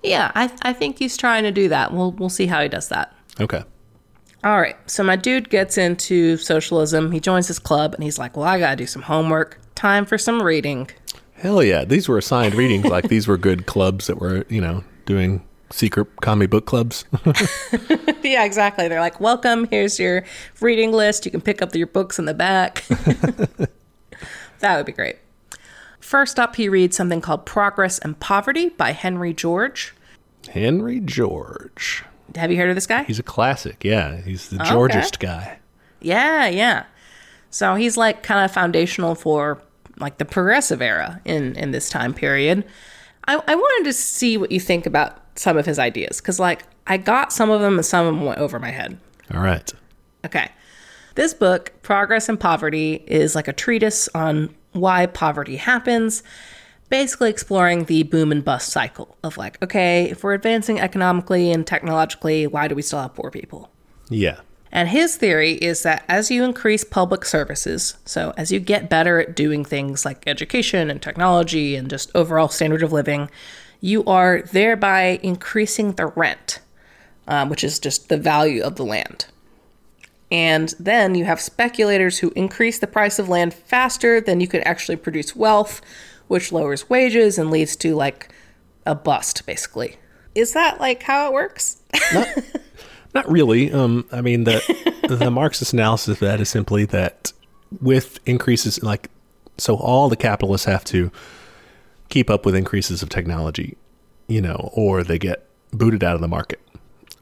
Yeah, I, I think he's trying to do that. We'll we'll see how he does that. Okay. All right. So my dude gets into socialism. He joins his club and he's like, "Well, I got to do some homework. Time for some reading." Hell yeah. These were assigned readings. Like these were good clubs that were, you know, doing secret comic book clubs. <laughs> yeah, exactly. They're like, "Welcome. Here's your reading list. You can pick up your books in the back." <laughs> that would be great. First up, he reads something called Progress and Poverty by Henry George. Henry George. Have you heard of this guy? He's a classic. Yeah. He's the Okay. Georgist guy. Yeah, yeah. So he's like kind of foundational for like the progressive era in in this time period. I, I wanted to see what you think about some of his ideas because like I got some of them and some of them went over my head. All right. Okay. This book, Progress and Poverty, is like a treatise on why poverty happens, basically exploring the boom and bust cycle of like, okay, if we're advancing economically and technologically, why do we still have poor people? Yeah. And his theory is that as you increase public services, so as you get better at doing things like education and technology and just overall standard of living, you are thereby increasing the rent, um, which is just the value of the land. And then you have speculators who increase the price of land faster than you could actually produce wealth, which lowers wages and leads to like a bust, basically. Is that like how it works? <laughs> Not really. Um, I mean, the the Marxist analysis of that is simply that with increases, like, so all the capitalists have to keep up with increases of technology, you know, or they get booted out of the market.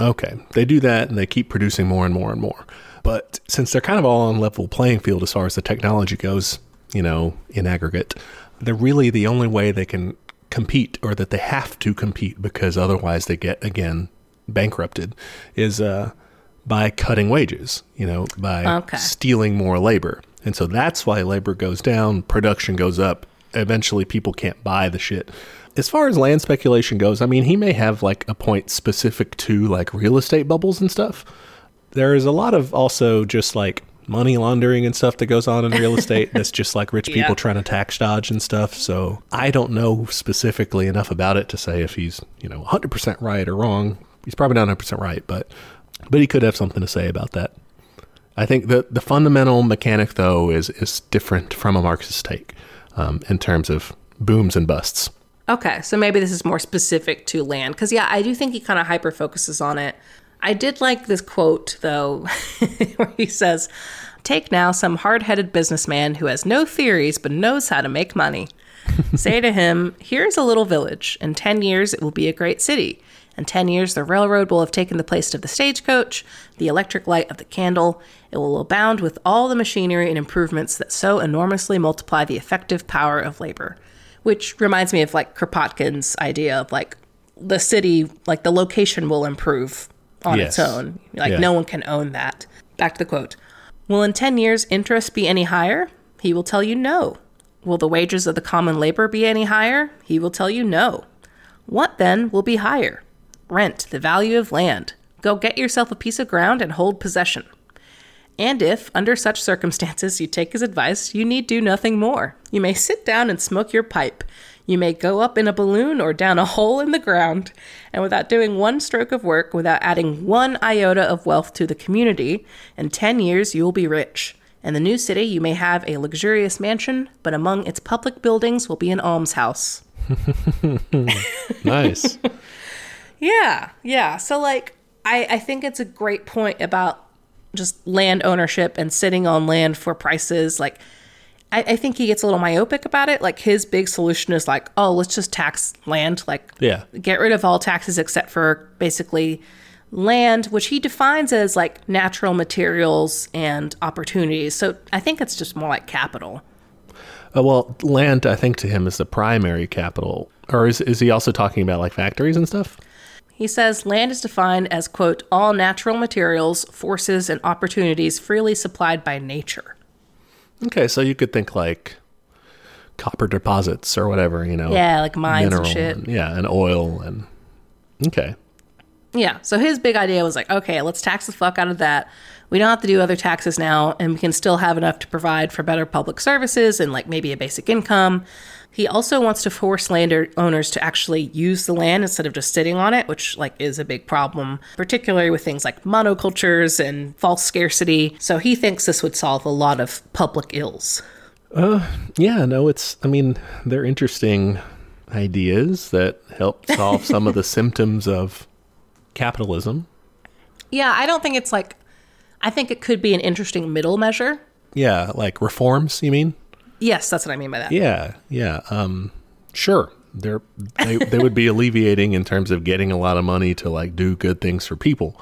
Okay, they do that and they keep producing more and more and more. But since they're kind of all on level playing field as far as the technology goes, you know, in aggregate, they're really the only way they can compete or that they have to compete because otherwise they get again bankrupted is uh, by cutting wages, you know, by Okay. stealing more labor. And so that's why labor goes down, production goes up. Eventually, people can't buy the shit. As far as land speculation goes, I mean, he may have like a point specific to like real estate bubbles and stuff. There is a lot of also just like money laundering and stuff that goes on in real estate <laughs> that's just like rich people Yeah. trying to tax dodge and stuff. So I don't know specifically enough about it to say if he's, you know, 100% right or wrong. He's probably not 100% right, but but he could have something to say about that. I think the the fundamental mechanic though is is different from a Marxist take um, in terms of booms and busts. Okay, so maybe this is more specific to land. Because, yeah, I do think he kind of hyper focuses on it. I did like this quote, though, <laughs> where he says, Take now some hard headed businessman who has no theories but knows how to make money. <laughs> Say to him, Here's a little village. In 10 years, it will be a great city. In 10 years, the railroad will have taken the place of the stagecoach, the electric light of the candle. It will abound with all the machinery and improvements that so enormously multiply the effective power of labor which reminds me of like Kropotkin's idea of like the city, like the location will improve on Yes. its own. Like Yeah. no one can own that. Back to the quote. Will in 10 years interest be any higher? He will tell you no. Will the wages of the common labor be any higher? He will tell you no. What then will be higher? Rent, the value of land. Go get yourself a piece of ground and hold possession. And if, under such circumstances, you take his advice, you need do nothing more. You may sit down and smoke your pipe. You may go up in a balloon or down a hole in the ground, and without doing one stroke of work, without adding one iota of wealth to the community, in 10 years you will be rich. In the new city, you may have a luxurious mansion, but among its public buildings will be an almshouse. <laughs> nice. Yeah, yeah. So like I, I think it's a great point about just land ownership and sitting on land for prices. Like I, I think he gets a little myopic about it. Like his big solution is like, oh, let's just tax land. Like Yeah. get rid of all taxes except for basically land, which he defines as like natural materials and opportunities. So I think it's just more like capital. Uh, well, land, I think, to him is the primary capital. Or is, is he also talking about like factories and stuff? He says land is defined as, quote, all natural materials, forces, and opportunities freely supplied by nature. Okay, so you could think like copper deposits or whatever, you know. Yeah, like mines and mineral shit. yeah, and oil and okay. Yeah. So his big idea was like, okay, let's tax the fuck out of that. We don't have to do other taxes now, and we can still have enough to provide for better public services and like maybe a basic income. He also wants to force landowners to actually use the land instead of just sitting on it, which like is a big problem, particularly with things like monocultures and false scarcity. So he thinks this would solve a lot of public ills. Uh, yeah, no, it's I mean, they're interesting ideas that help <laughs> solve some of the symptoms of capitalism. Yeah, I don't think it's like I think it could be an interesting middle measure. Yeah, like reforms, you mean? Yes, that's what I mean by that. Yeah, yeah. Um, sure. They're they, they would be <laughs> alleviating in terms of getting a lot of money to like do good things for people.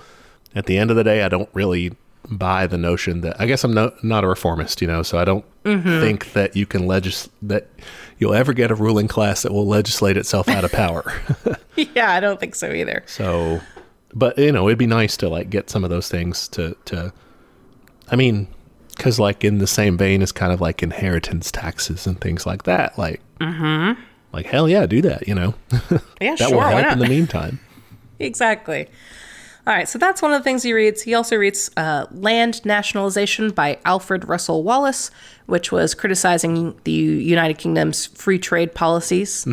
At the end of the day, I don't really buy the notion that I guess I'm no, not a reformist, you know, so I don't think that you can legis that you'll ever get a ruling class that will legislate itself out of power. <laughs> <laughs> yeah, I don't think so either. so, but you know, it'd be nice to like get some of those things to to. I mean, because like in the same vein as kind of like inheritance taxes and things like that, like, like hell yeah, do that. You know, <laughs> Yeah, that sure. will help in the meantime. <laughs> exactly. All right, so that's one of the things he reads. He also reads uh, Land Nationalization by Alfred Russel Wallace, which was criticizing the United Kingdom's free trade policies.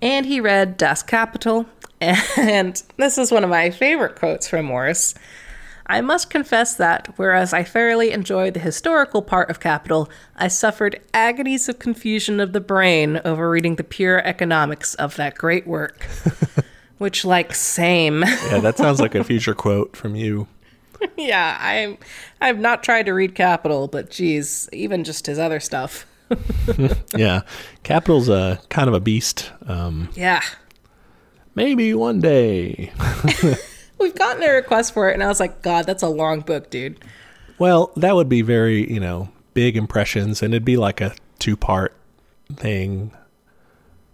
And he read Das Kapital. <laughs> And this is one of my favorite quotes from Morris. I must confess that, whereas I thoroughly enjoyed the historical part of Capital, I suffered agonies of confusion of the brain over reading the pure economics of that great work. <laughs> Which, like, same. Yeah, that sounds like a future quote from you. <laughs> yeah, I'm. I've not tried to read Capital, but geez, even just his other stuff. <laughs> Yeah, Capital's a kind of a beast. Um, Yeah, maybe one day. We've gotten a request for it, and I was like, God, that's a long book, dude. Well, that would be very, you know, big impressions, and it'd be like a two part thing.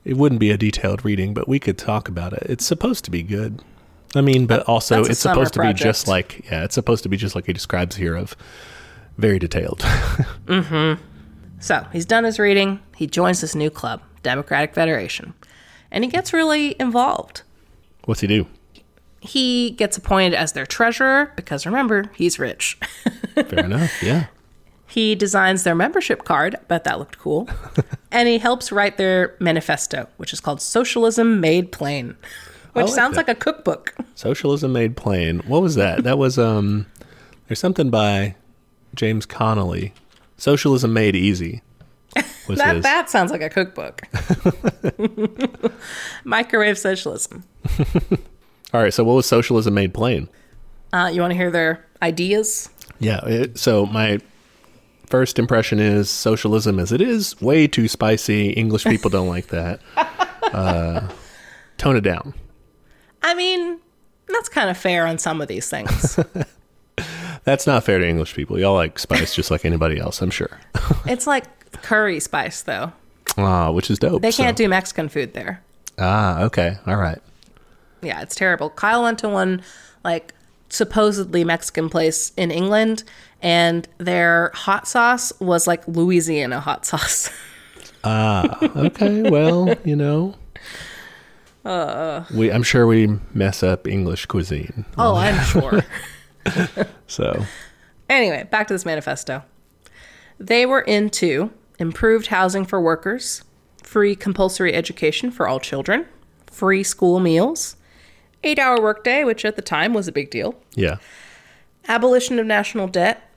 It wouldn't be a detailed reading, but we could talk about it. It's supposed to be good. I mean, but also That's it's supposed to be just like, yeah, it's supposed to be just like he describes here of very detailed. <laughs> Hmm. So he's done his reading. He joins this new club, Democratic Federation, and he gets really involved. What's he do? He gets appointed as their treasurer because remember, he's rich. <laughs> Fair enough. Yeah. He designs their membership card. but that looked cool. <laughs> and he helps write their manifesto, which is called Socialism Made Plain, which like sounds that. like a cookbook. Socialism made plain. What was that? That was um there's something by James Connolly. Socialism made easy. <laughs> Was That, his. that sounds like a cookbook. Microwave socialism. All right, so what was socialism made plain? Uh, you want to hear their ideas? Yeah. It, so my first impression is socialism as it is way too spicy. English people don't like that. <laughs> Uh, tone it down. I mean, that's kind of fair on some of these things. <laughs> That's not fair to English people. Y'all like spice just like anybody else, I'm sure. <laughs> it's like curry spice, though. Ah, which is dope. They can't do Mexican food there. Ah, okay. All right. Yeah, it's terrible. Kyle went to one like supposedly Mexican place in England, and their hot sauce was like Louisiana hot sauce. <laughs> Ah, okay. Well, you know. we I'm sure we mess up English cuisine. oh, I'm sure. <laughs> So, Anyway, back to this manifesto. They were into improved housing for workers, free compulsory education for all children, free school meals, eight hour workday, which at the time was a big deal, yeah. abolition of national debt.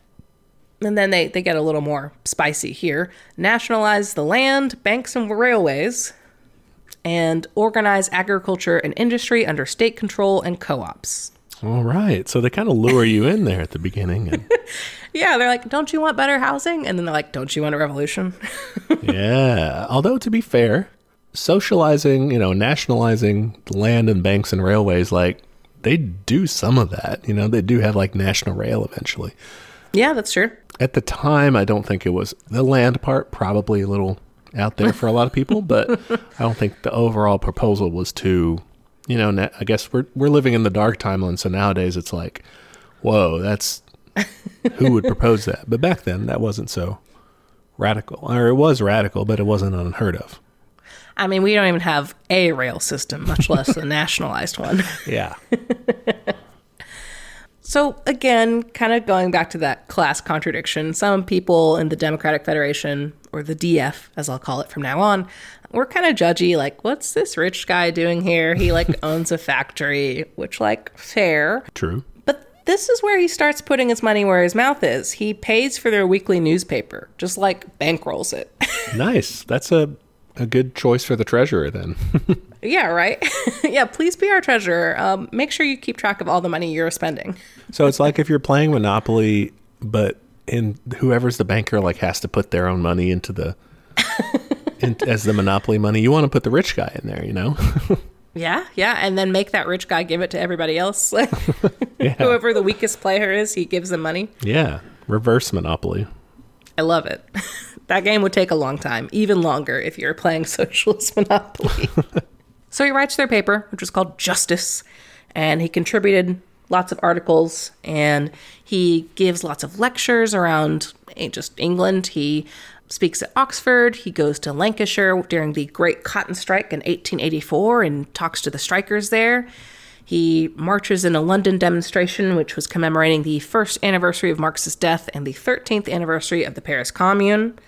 And then they, they get a little more spicy here. Nationalize the land, banks, and railways. and organize agriculture and industry under state control and co ops. All right. So they kind of lure you in there at the beginning. And <laughs> Yeah, they're like, don't you want better housing? And then they're like, don't you want a revolution? <laughs> yeah. Although, to be fair, socializing, you know, nationalizing land and banks and railways, like, they do some of that. You know, they do have like national rail eventually. yeah, that's true. At the time, I don't think it was the land part, probably a little out there for a lot of people, but <laughs> I don't think the overall proposal was too, you know, I guess we're, we're living in the dark timeline. So nowadays it's like, whoa, that's who would propose that? But back then, that wasn't so radical. Or it was radical, but it wasn't unheard of. I mean, we don't even have a rail system, much <laughs> less a nationalized one. Yeah. <laughs> So, again, kind of going back to that class contradiction, some people in the Democratic Federation, or the DF, as I'll call it from now on, were kind of judgy, like, what's this rich guy doing here? He, like, <laughs> owns a factory, which, like, fair. True. But this is where he starts putting his money where his mouth is. He pays for their weekly newspaper, just like bankrolls it. Nice. That's a, a good choice for the treasurer then. <laughs> yeah, right? <laughs> yeah, please be our treasurer. Um, make sure you keep track of all the money you're spending. so it's like if you're playing Monopoly, but in whoever's the banker like has to put their own money into the <laughs> in, as the Monopoly money. You want to put the rich guy in there, you know? Yeah, yeah, and then make that rich guy give it to everybody else. yeah. Whoever the weakest player is, he gives them money. Yeah. Reverse Monopoly. I love it. That game would take a long time, even longer if you're playing <laughs> Socialist Monopoly. <laughs> so he writes their paper, which was called Justice, and he contributed lots of articles and he gives lots of lectures around just England. He speaks at Oxford. He goes to Lancashire during the Great Cotton Strike in 1884 and talks to the strikers there. He marches in a London demonstration, which was commemorating the first anniversary of Marx's death and the 13th anniversary of the Paris Commune,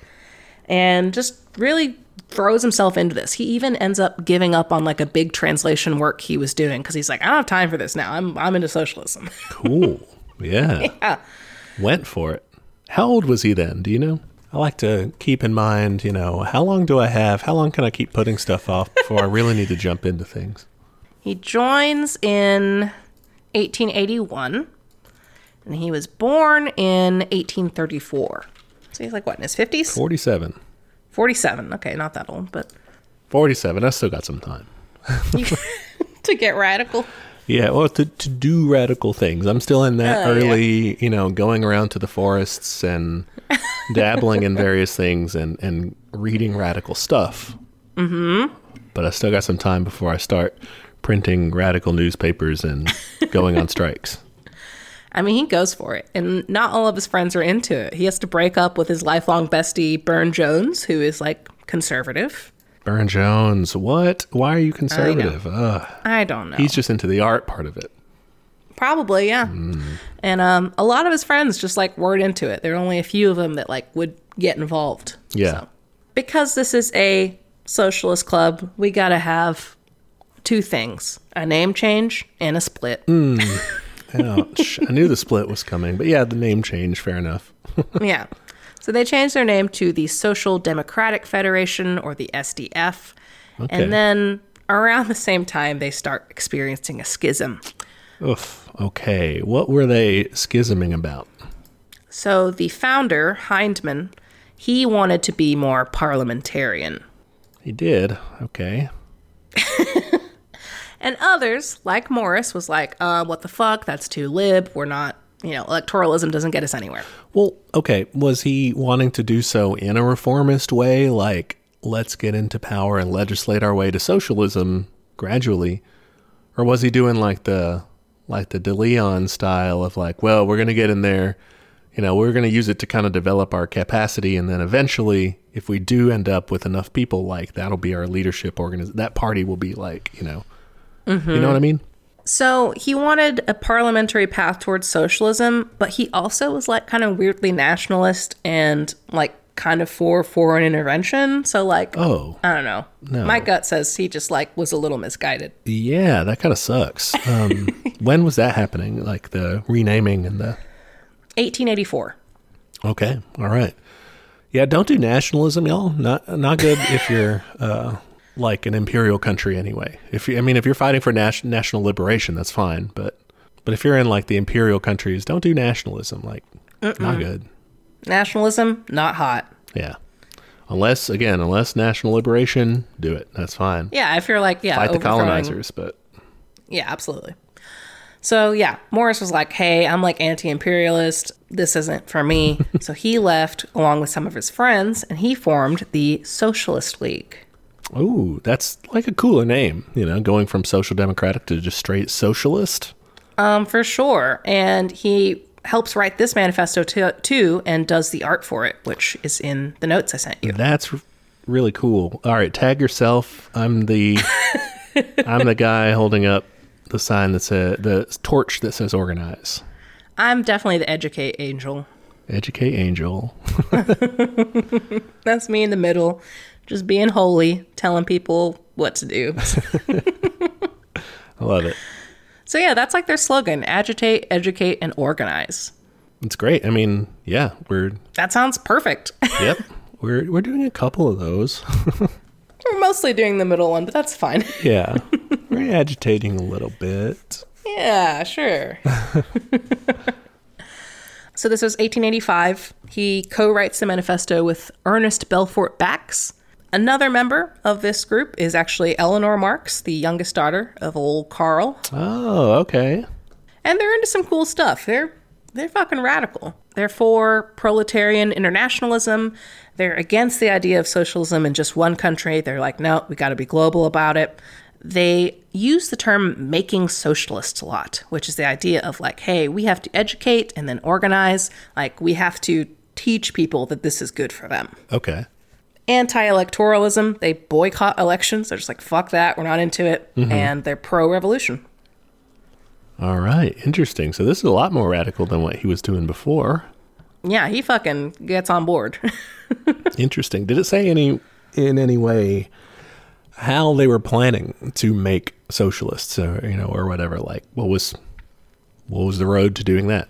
and just really throws himself into this. He even ends up giving up on like a big translation work he was doing because he's like, I don't have time for this now. I'm I'm into socialism. <laughs> Cool. Yeah. <laughs> yeah. Went for it. How old was he then? Do you know? I like to keep in mind, you know, how long do I have? How long can I keep putting stuff off before I really need to jump into things? He joins in 1881, and he was born in 1834. So he's like what in his 50s? 47. 47. Okay, not that old, but 47. I still got some time. <laughs> to get radical. Yeah, well, to, to do radical things. I'm still in that yeah. early, you know, going around to the forests and <laughs> dabbling in various things and, and reading radical stuff. Mm-hmm. But I still got some time before I start printing radical newspapers and going on <laughs> strikes. I mean, he goes for it, and not all of his friends are into it. He has to break up with his lifelong bestie, Burne Jones, who is like conservative. Burne Jones, what? Why are you conservative? Ugh. I don't know. He's just into the art part of it. Probably, yeah. Mm. And um, a lot of his friends just like weren't into it. There are only a few of them that like would get involved. Yeah. Because this is a socialist club, we got to have two things: a name change and a split. Mm. <laughs> Ouch. I knew the split was coming, but yeah, the name change, fair enough. <laughs> yeah. So they changed their name to the Social Democratic Federation or the SDF. Okay. And then around the same time, they start experiencing a schism. Oof. Okay. What were they schisming about? So the founder, Hyndman, he wanted to be more parliamentarian. He did. Okay. <laughs> And others, like Morris, was like, uh, what the fuck? That's too lib. We're not, you know, electoralism doesn't get us anywhere. Well, okay. Was he wanting to do so in a reformist way, like let's get into power and legislate our way to socialism gradually, or was he doing like the like the De Leon style of like, well, we're gonna get in there, you know, we're gonna use it to kind of develop our capacity, and then eventually, if we do end up with enough people, like that'll be our leadership organization. That party will be like, you know, you know what I mean? So he wanted a parliamentary path towards socialism, but he also was like kind of weirdly nationalist and like kind of for foreign intervention. So like, Oh, I don't know. No. My gut says he just like was a little misguided. Yeah, that kind of sucks. Um, <laughs> when was that happening? Like the renaming and the. 1884. Okay, all right. Yeah, don't do nationalism, y'all. Not not good if you're uh, like an imperial country anyway. If you, I mean, if you're fighting for nas- national liberation, that's fine. But but if you're in like the imperial countries, don't do nationalism. Like, not good. Nationalism, not hot. Yeah. Unless again, unless national liberation, do it. That's fine. Yeah, if you're like, yeah, Fight the colonizers, but Yeah, absolutely. So yeah, Morris was like, "Hey, I'm like anti-imperialist. This isn't for me." <laughs> so he left along with some of his friends, and he formed the Socialist League. Ooh, that's like a cooler name. You know, going from social democratic to just straight socialist. Um, for sure. And he helps write this manifesto to, too, and does the art for it, which is in the notes I sent you. That's r- really cool. All right, tag yourself. I'm the <laughs> I'm the guy holding up the sign that says the torch that says organize. I'm definitely the educate angel. Educate Angel. <laughs> <laughs> That's me in the middle, just being holy, telling people what to do. <laughs> I love it. so yeah, that's like their slogan: agitate, educate, and organize. It's great. I mean, yeah, we're That sounds perfect. <laughs> yep. We're we're doing a couple of those. <laughs> We're mostly doing the middle one, but that's fine. yeah. We're agitating a little bit. yeah, sure. so this was 1885. He co-writes the manifesto with Ernest Belfort Bax. Another member of this group is actually Eleanor Marx, the youngest daughter of old Karl. Oh, okay. And they're into some cool stuff. They're they're fucking radical. They're for proletarian internationalism. They're against the idea of socialism in just one country. They're like, no, we got to be global about it. They use the term making socialists a lot, which is the idea of like, hey, we have to educate and then organize. Like, we have to teach people that this is good for them. Okay. Anti electoralism, they boycott elections. They're just like, fuck that, we're not into it. Mm-hmm. And they're pro revolution. All right. Interesting. So this is a lot more radical than what he was doing before. Yeah, he fucking gets on board. <laughs> Interesting. Did it say any in any way how they were planning to make socialists or you know or whatever like what was what was the road to doing that?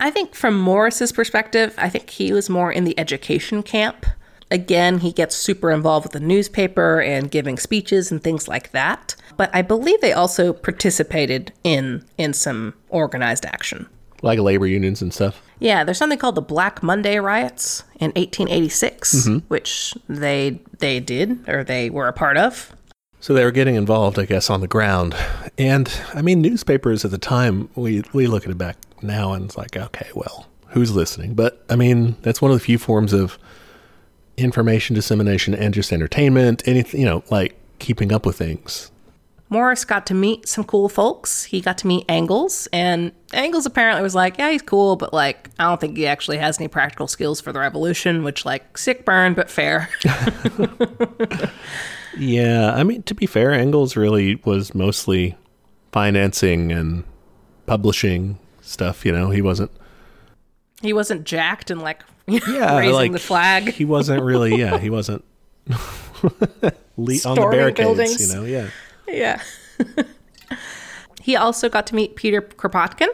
I think from Morris's perspective, I think he was more in the education camp. Again, he gets super involved with the newspaper and giving speeches and things like that. But I believe they also participated in in some organized action. Like labor unions and stuff. Yeah, there's something called the Black Monday riots in 1886, mm-hmm. which they they did or they were a part of. So they were getting involved, I guess, on the ground. And I mean, newspapers at the time, we we look at it back now and it's like, okay, well, who's listening? But I mean, that's one of the few forms of information dissemination and just entertainment, anything, you know, like keeping up with things. Morris got to meet some cool folks. He got to meet Engels, and Engels apparently was like, "Yeah, he's cool, but like, I don't think he actually has any practical skills for the revolution." Which, like, sick burn, but fair. <laughs> Yeah, I mean, to be fair, Engels really was mostly financing and publishing stuff. You know, he wasn't. he wasn't jacked and like Yeah, <laughs> raising like the flag. He wasn't really. Yeah, he <laughs> wasn't. <laughs> le- on the barricades, buildings. you know. Yeah. yeah. he also got to meet Peter Kropotkin,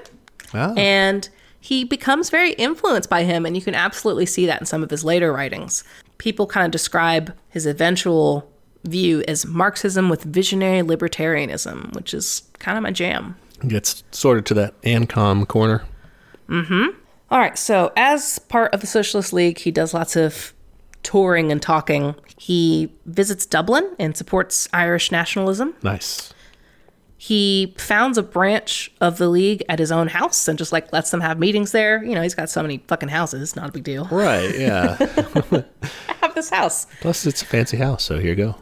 Wow. and he becomes very influenced by him, and you can absolutely see that in some of his later writings. People kind of describe his eventual view as Marxism with visionary libertarianism, which is kind of my jam. Gets sorted to that ANCOM corner. Mm-hmm. All right, so as part of the Socialist League, he does lots of touring and talking. He visits Dublin and supports Irish nationalism. Nice. He founds a branch of the league at his own house and just like lets them have meetings there. You know, he's got so many fucking houses, not a big deal. Right. Yeah. <laughs> I have this house. Plus, it's a fancy house, so here you go.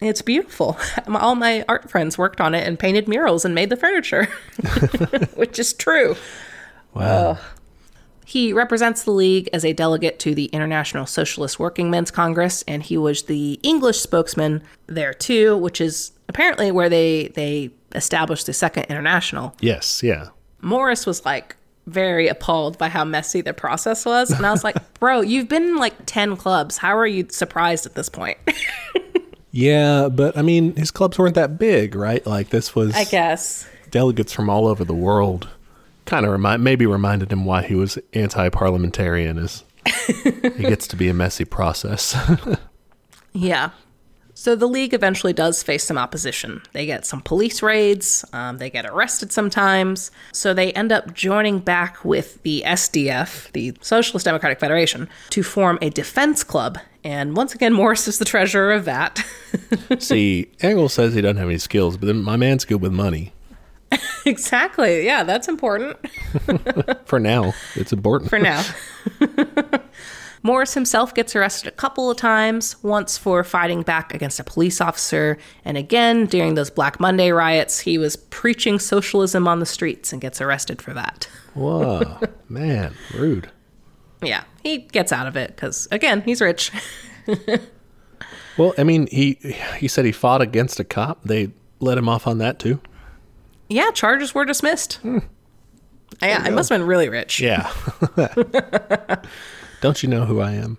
It's beautiful. <laughs> All my art friends worked on it and painted murals and made the furniture, <laughs> which is true. Wow. He represents the League as a delegate to the International Socialist Working Men's Congress, and he was the English spokesman there too, which is apparently where they they established the Second International. yes. Yeah. Morris was like very appalled by how messy the process was, and I was like, <laughs> "Bro, you've been in like ten clubs. How are you surprised at this point?" <laughs> Yeah, but I mean, his clubs weren't that big, right? Like this was I guess. delegates from all over the world. Kind of remind, maybe reminded him why he was anti-parliamentarian. Is it <laughs> gets to be a messy process. <laughs> Yeah. So the League eventually does face some opposition. They get some police raids, um, they get arrested sometimes. So they end up joining back with the SDF, the Socialist Democratic Federation, to form a defense club. And once again, Morris is the treasurer of that. <laughs> See, Engel says he doesn't have any skills, but then my man's good with money. Exactly. Yeah, that's important <laughs> For now, it's important. for now. <laughs> Morris himself gets arrested a couple of times, once for fighting back against a police officer, and again during those Black Monday riots, he was preaching socialism on the streets and gets arrested for that. Whoa, <laughs> man, rude. Yeah, he gets out of it because, again, he's rich. Well, I mean, he he said he fought against a cop. They let him off on that too. Yeah, charges were dismissed. Hmm. Yeah, I must have been really rich. Yeah. <laughs> Don't you know who I am?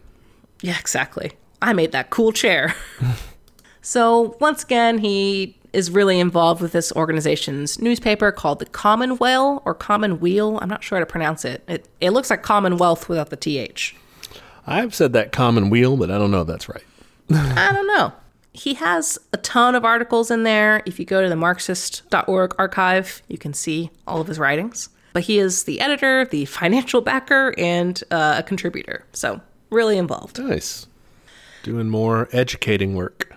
Yeah, exactly. I made that cool chair. <laughs> so, once again, he is really involved with this organization's newspaper called the Commonweal or Commonweal. I'm not sure how to pronounce it. It, it looks like Commonwealth without the TH. I've said that common wheel, but I don't know if that's right. I don't know. <laughs> He has a ton of articles in there. If you go to the Marxist.org archive, you can see all of his writings. But he is the editor, the financial backer, and uh, a contributor. So, really involved. Nice. Doing more educating work.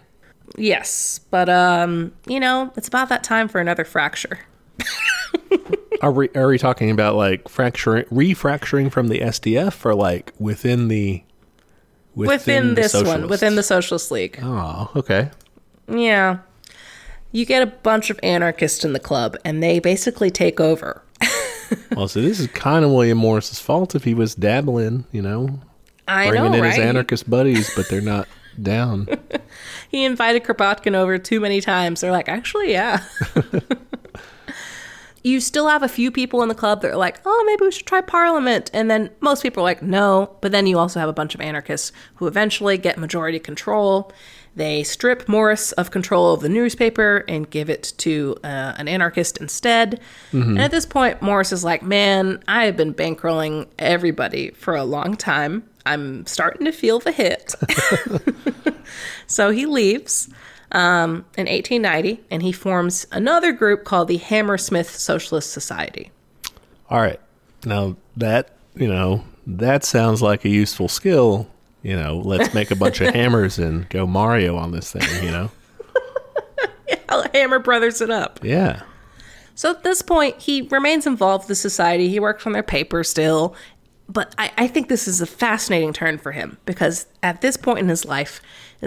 Yes, but um, you know, it's about that time for another fracture. <laughs> Are we are we talking about like fracturing, refracturing from the SDF, or like within the Within, the this one, within the Socialist League. Oh, okay. Yeah. You get a bunch of anarchists in the club and they basically take over. <laughs> Well, so this is kind of William Morris's fault if he was dabbling, you know, I bringing know, in right? his anarchist buddies, but they're not <laughs> down. He invited Kropotkin over too many times. They're like, actually, yeah. <laughs> you still have a few people in the club that are like, oh, maybe we should try Parliament. And then most people are like, no. But then you also have a bunch of anarchists who eventually get majority control. They strip Morris of control of the newspaper and give it to uh, an anarchist instead. And at this point, Morris is like, man, I have been bankrolling everybody for a long time. I'm starting to feel the hit. <laughs> <laughs> So he leaves um, in 1890 and he forms another group called the Hammersmith Socialist Society. All right. Now that, you know, that sounds like a useful skill. You know, let's make a bunch of <laughs> hammers and go Mario on this thing, you know? <laughs> Hammer Brothers it up. Yeah. So at this point, he remains involved with the society. He works on their paper still. But I, I think this is a fascinating turn for him because at this point in his life,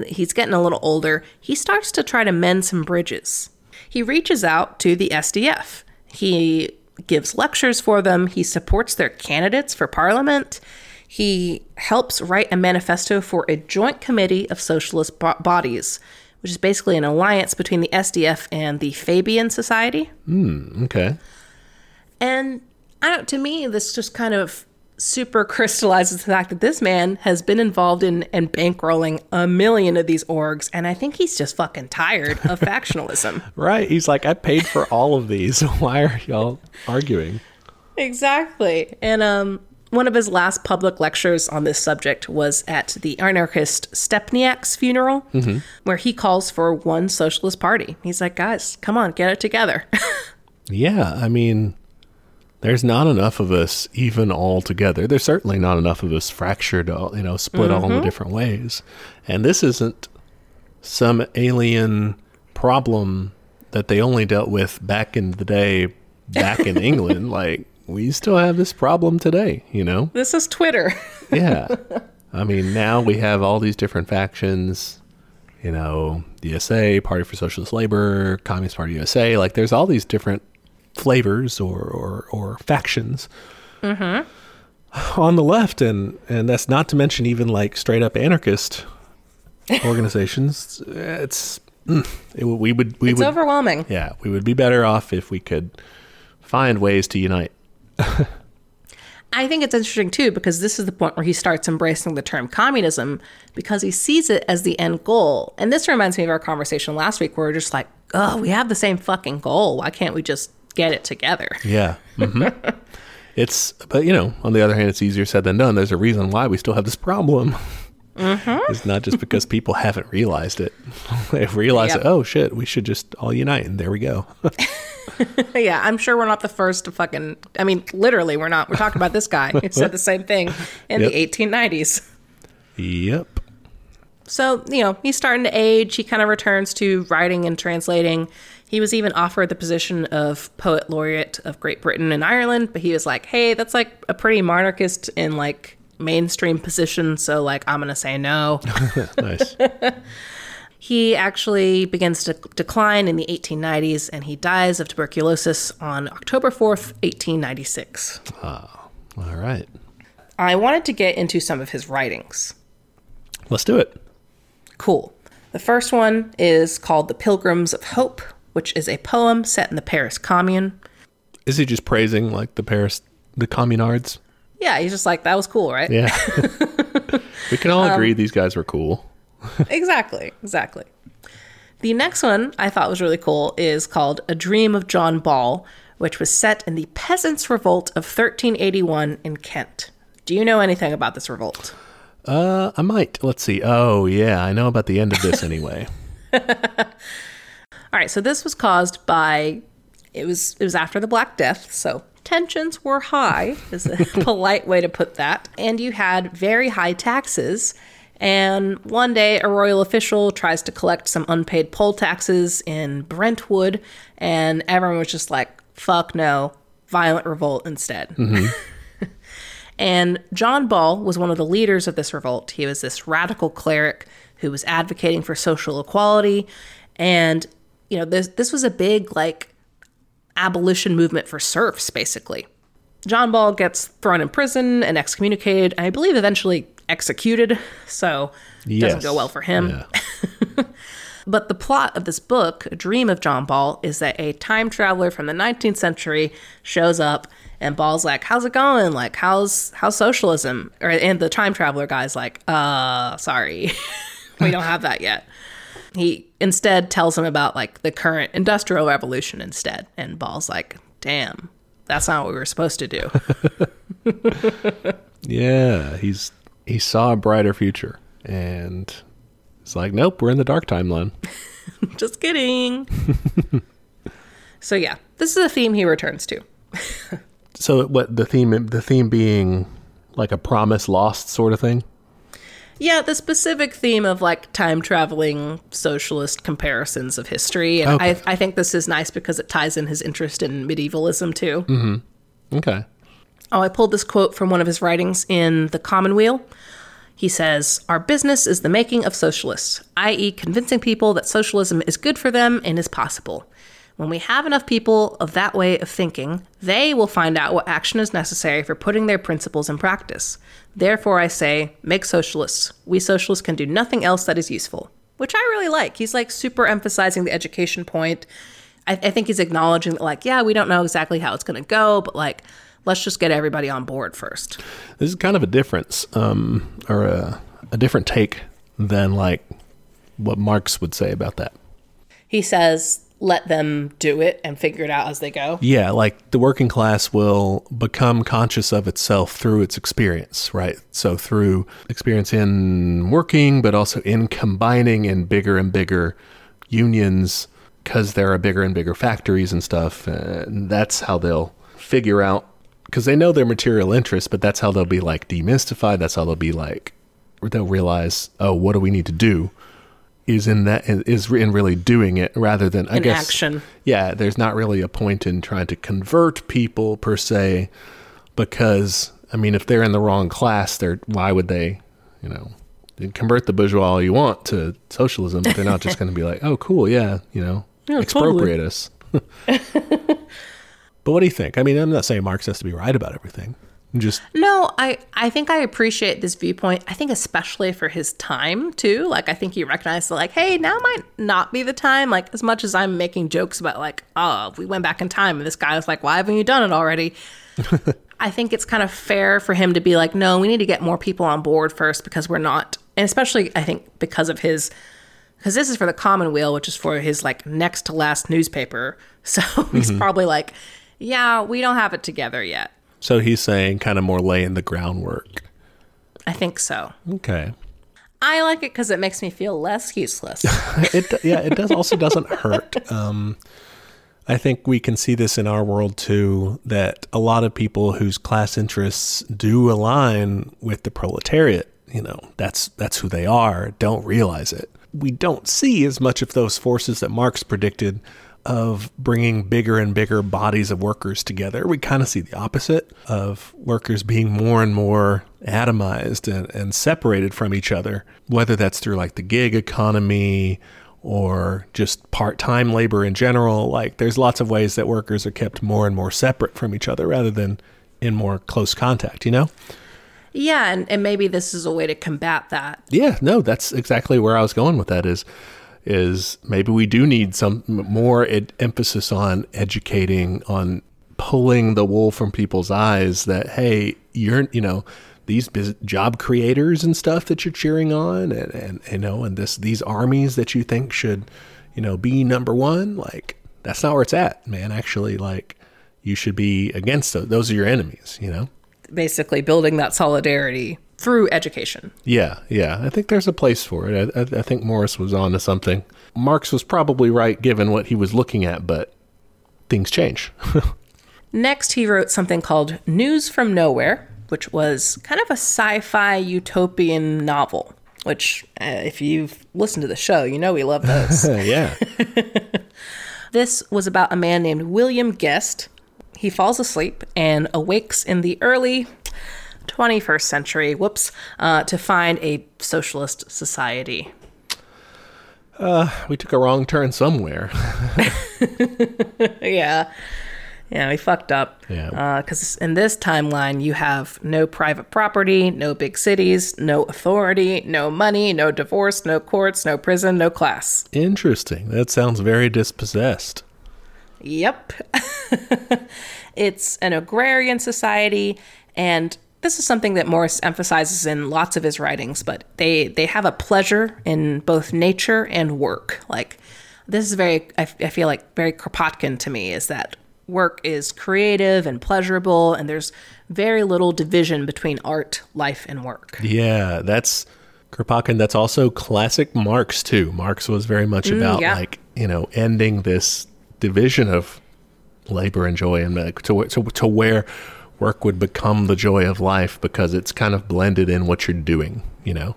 he's getting a little older. He starts to try to mend some bridges. He reaches out to the SDF. He gives lectures for them. He supports their candidates for parliament. He helps write a manifesto for a joint committee of socialist bo- bodies, which is basically an alliance between the SDF and the Fabian Society. Hmm, okay. And I don't, to me, this just kind of super crystallizes the fact that this man has been involved in and bankrolling a million of these orgs, and I think he's just fucking tired of <laughs> factionalism. Right. He's like, I paid for all of these. <laughs> Why are y'all arguing? Exactly. And um, one of his last public lectures on this subject was at the anarchist Stepniak's funeral, where he calls for one socialist party. He's like, guys, come on, get it together. <laughs> Yeah. I mean, there's not enough of us even all together. There's certainly not enough of us fractured, all, you know, split all in mm-hmm. different ways. And this isn't some alien problem that they only dealt with back in the day, back in <laughs> England. Like, we still have this problem today, you know? this is Twitter. <laughs> Yeah. <laughs> I mean, now we have all these different factions, you know, the USA, Party for Socialist Labor, Communist Party USA. Like, there's all these different flavors or, or, or factions on the left. And, and that's not to mention even like straight up anarchist <laughs> organizations. It's, mm, it, we would, we It's would, overwhelming. yeah, we would be better off if we could find ways to unite. <laughs> I think it's interesting too because this is the point where he starts embracing the term communism because he sees it as the end goal. And this reminds me of our conversation last week where we're just like, oh, we have the same fucking goal. Why can't we just get it together? Yeah. hmm <laughs> it's, but you know, on the other hand, it's easier said than done. There's a reason why we still have this problem. It's not just because people haven't realized it. <laughs> They've realized Yep. it. Oh shit, we should just all unite, and there we go. <laughs> yeah, I'm sure we're not the first to fucking. I mean, literally, we're not. We're talking about this guy who said the same thing in Yep. the 1890s. yep. So, you know, he's starting to age. He kind of returns to writing and translating. He was even offered the position of poet laureate of Great Britain and Ireland, but he was like, hey, that's like a pretty monarchist and like mainstream position. So, like, I'm to say no. <laughs> Nice. <laughs> he actually begins to decline in the 1890s and he dies of tuberculosis on October 4th, 1896. Ah, all right. I wanted to get into some of his writings. Let's do it. Cool. The first one is called The Pilgrims of Hope, which is a poem set in the Paris Commune. Is he just praising like the Paris, the communards? Yeah, he's just like, that was cool, right? Yeah. <laughs> we can all agree these guys were cool. exactly, exactly. The next one I thought was really cool is called A Dream of John Ball, which was set in the Peasants' Revolt of 1381 in Kent. Do you know anything about this revolt? Uh, I might. Let's see. Oh yeah, I know about the end of this anyway. <laughs> All right, so this was caused by it was it was after the Black Death, so tensions were high is a <laughs> polite way to put that. And you had very high taxes. And one day a royal official tries to collect some unpaid poll taxes in Brentwood, and everyone was just like, fuck no, violent revolt instead. Mm-hmm. <laughs> And John Ball was one of the leaders of this revolt. He was this radical cleric who was advocating for social equality. And, you know, this, this was a big, like, abolition movement for serfs, basically. John Ball gets thrown in prison and excommunicated, and I believe eventually executed. So it doesn't go well for him. Yeah. <laughs> But the plot of this book, A Dream of John Ball, is that a time traveler from the 19th century shows up and Ball's like, "How's it going? Like, how's how's socialism?" Or and the time traveler guy's like, "Uh, sorry. <laughs> we don't have that yet." He instead tells him about like the current industrial revolution instead, and Ball's like, "Damn. That's not what we were supposed to do." <laughs> Yeah, he's he saw a brighter future, and it's like, nope, we're in the dark timeline. <laughs> Just kidding. <laughs> so yeah, this is a theme he returns to. So what the theme the theme being like a promise lost sort of thing? Yeah, the specific theme of like time traveling socialist comparisons of history. And Okay. I, I think this is nice because it ties in his interest in medievalism too. Mm-hmm. Okay. Oh, I pulled this quote from one of his writings in The Commonweal. He says, Our business is the making of socialists, i.e., convincing people that socialism is good for them and is possible. When we have enough people of that way of thinking, they will find out what action is necessary for putting their principles in practice. Therefore, I say, make socialists. We socialists can do nothing else that is useful. Which I really like. He's like super emphasizing the education point. I, I think he's acknowledging that, like, yeah, we don't know exactly how it's going to go, but like, let's just get everybody on board first. This is kind of a difference, um, or a, a different take than like what Marx would say about that. He says, let them do it and figure it out as they go. Yeah, like the working class will become conscious of itself through its experience, right? So through experience in working, but also in combining in bigger and bigger unions because there are bigger and bigger factories and stuff. And that's how they'll figure out because they know their material interests, but that's how they'll be like demystified. That's how they'll be like they'll realize, oh, what do we need to do? Is in that is in really doing it rather than I In guess action. yeah, there's not really a point in trying to convert people per se, because I mean, if they're in the wrong class, they're why would they, you know, convert the bourgeois all you want to socialism, but they're not just <laughs> going to be like, oh, cool, yeah, you know, Yeah, expropriate us. <laughs> but what do you think? I mean, I'm not saying Marx has to be right about everything. Just No, I, I think I appreciate this viewpoint. I think especially for his time too. Like I think he recognized that like, hey, now might not be the time. Like as much as I'm making jokes about like, oh, we went back in time and this guy was like, why haven't you done it already? <laughs> I think it's kind of fair for him to be like, no, we need to get more people on board first because we're not, and especially I think because of his, because this is for the Commonweal, which is for his like next to last newspaper. <laughs> So he's mm-hmm. probably like, yeah, we don't have it together yet. So he's saying kind of more laying the groundwork. I think so. Okay. I like it because it makes me feel less useless. <laughs> it yeah, it does also doesn't hurt. Um, I think we can see this in our world too. That a lot of people whose class interests do align with the proletariat, you know, that's that's who they are. Don't realize it. We don't see as much of those forces that Marx predicted of bringing bigger and bigger bodies of workers together. We kind of see the opposite of workers being more and more atomized and, and separated from each other, whether that's through like the gig economy or just part time labor in general. Like, there's lots of ways that workers are kept more and more separate from each other rather than in more close contact, you know? Yeah, and, and maybe this is a way to combat that. Yeah, no, that's exactly where I was going with that is is maybe we do need some more ed- emphasis on educating on pulling the wool from people's eyes that hey you're you know these biz- job creators and stuff that you're cheering on and, and you know and this these armies that you think should you know be number one like that's not where it's at man. Actually like you should be against those those are your enemies you know? Basically, building that solidarity through education. Yeah, yeah. I think there's a place for it. I, I, I think Morris was on to something. Marx was probably right given what he was looking at, but things change. <laughs> Next, he wrote something called News from Nowhere, which was kind of a sci fi utopian novel. Which, uh, if you've listened to the show, you know we love those. <laughs> yeah. <laughs> this was about a man named William Guest. He falls asleep and awakes in the early 21st century, whoops, uh, to find a socialist society. Uh, We took a wrong turn somewhere. <laughs> yeah. Yeah, we fucked up. Yeah. Because in this timeline, you have no private property, no big cities, no authority, no money, no divorce, no courts, no prison, no class. Interesting. That sounds very dispossessed. Yep. <laughs> it's an agrarian society, and this is something that Morris emphasizes in lots of his writings, but they, they have a pleasure in both nature and work. Like, this is very, I, I feel like, very Kropotkin to me, is that work is creative and pleasurable, and there's very little division between art, life, and work. Yeah, that's Kropotkin. That's also classic Marx, too. Marx was very much mm, about, yeah. like, you know, ending this division of labor and joy and like, to, to, to where work would become the joy of life because it's kind of blended in what you're doing, you know?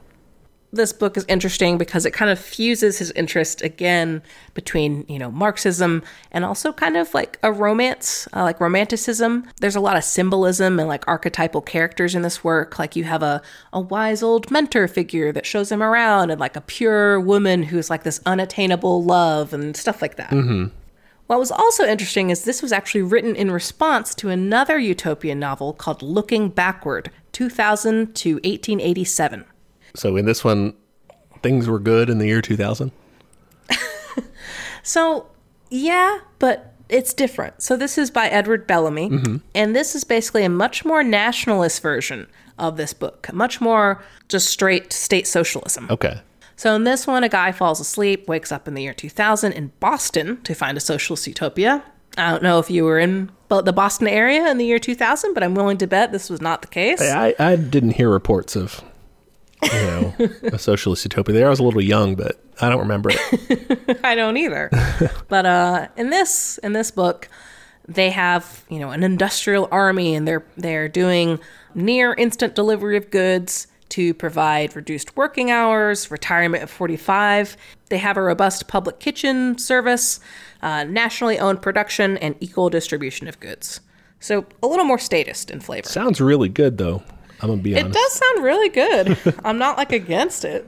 this book is interesting because it kind of fuses his interest again between you know Marxism and also kind of like a romance, uh, like romanticism. There's a lot of symbolism and like archetypal characters in this work. Like you have a a wise old mentor figure that shows him around, and like a pure woman who's like this unattainable love and stuff like that. What was also interesting is this was actually written in response to another utopian novel called Looking Backward, 2000 to 1887. So in this one, things were good in the year 2000. <laughs> So, yeah, but it's different. So, this is by Edward Bellamy, mm-hmm. and this is basically a much more nationalist version of this book, much more just straight state socialism. Okay. So, in this one, a guy falls asleep, wakes up in the year 2000 in Boston to find a socialist utopia. I don't know if you were in the Boston area in the year 2000, but I'm willing to bet this was not the case. I, I didn't hear reports of, you know, <laughs> a socialist utopia there. I was a little young, but I don't remember it. <laughs> I don't either. <laughs> but uh, in this in this book, they have you know an industrial army, and they're they're doing near instant delivery of goods to provide reduced working hours, retirement at 45. They have a robust public kitchen service, uh, nationally owned production, and equal distribution of goods. So a little more statist in flavor. Sounds really good, though. I'm gonna be It honest. does sound really good. <laughs> I'm not like against it.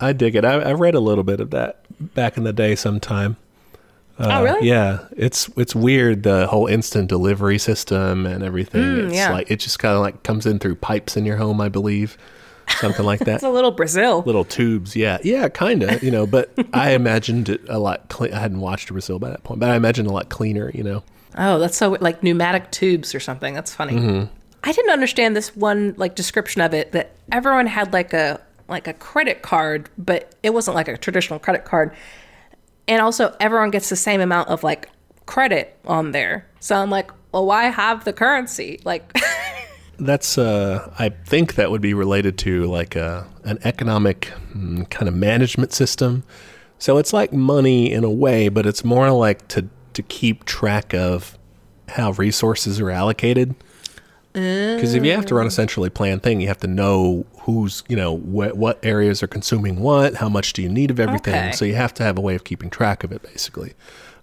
I dig it. I, I read a little bit of that back in the day, sometime. Oh, really? Uh, Yeah, it's it's weird the whole instant delivery system and everything. it's yeah. like it just kind of like comes in through pipes in your home, I believe, something like <laughs> that. It's a little Brazil. Little tubes, yeah, yeah, kind of, you know. But I <laughs> imagined it a lot. Cle- I hadn't watched Brazil by that point, but I imagined a lot cleaner, you know. Oh, that's so like pneumatic tubes or something. That's funny. I didn't understand this one like description of it that everyone had like a like a credit card, but it wasn't like a traditional credit card. And also everyone gets the same amount of like credit on there. So I'm like, well, why have the currency? Like <laughs> that's uh, I think that would be related to like a an economic mm, kind of management system. So it's like money in a way, but it's more like to to keep track of how resources are allocated. Because if you have to run a centrally planned thing, you have to know who's, you know, what what areas are consuming what, how much do you need of everything. Okay. So you have to have a way of keeping track of it, basically.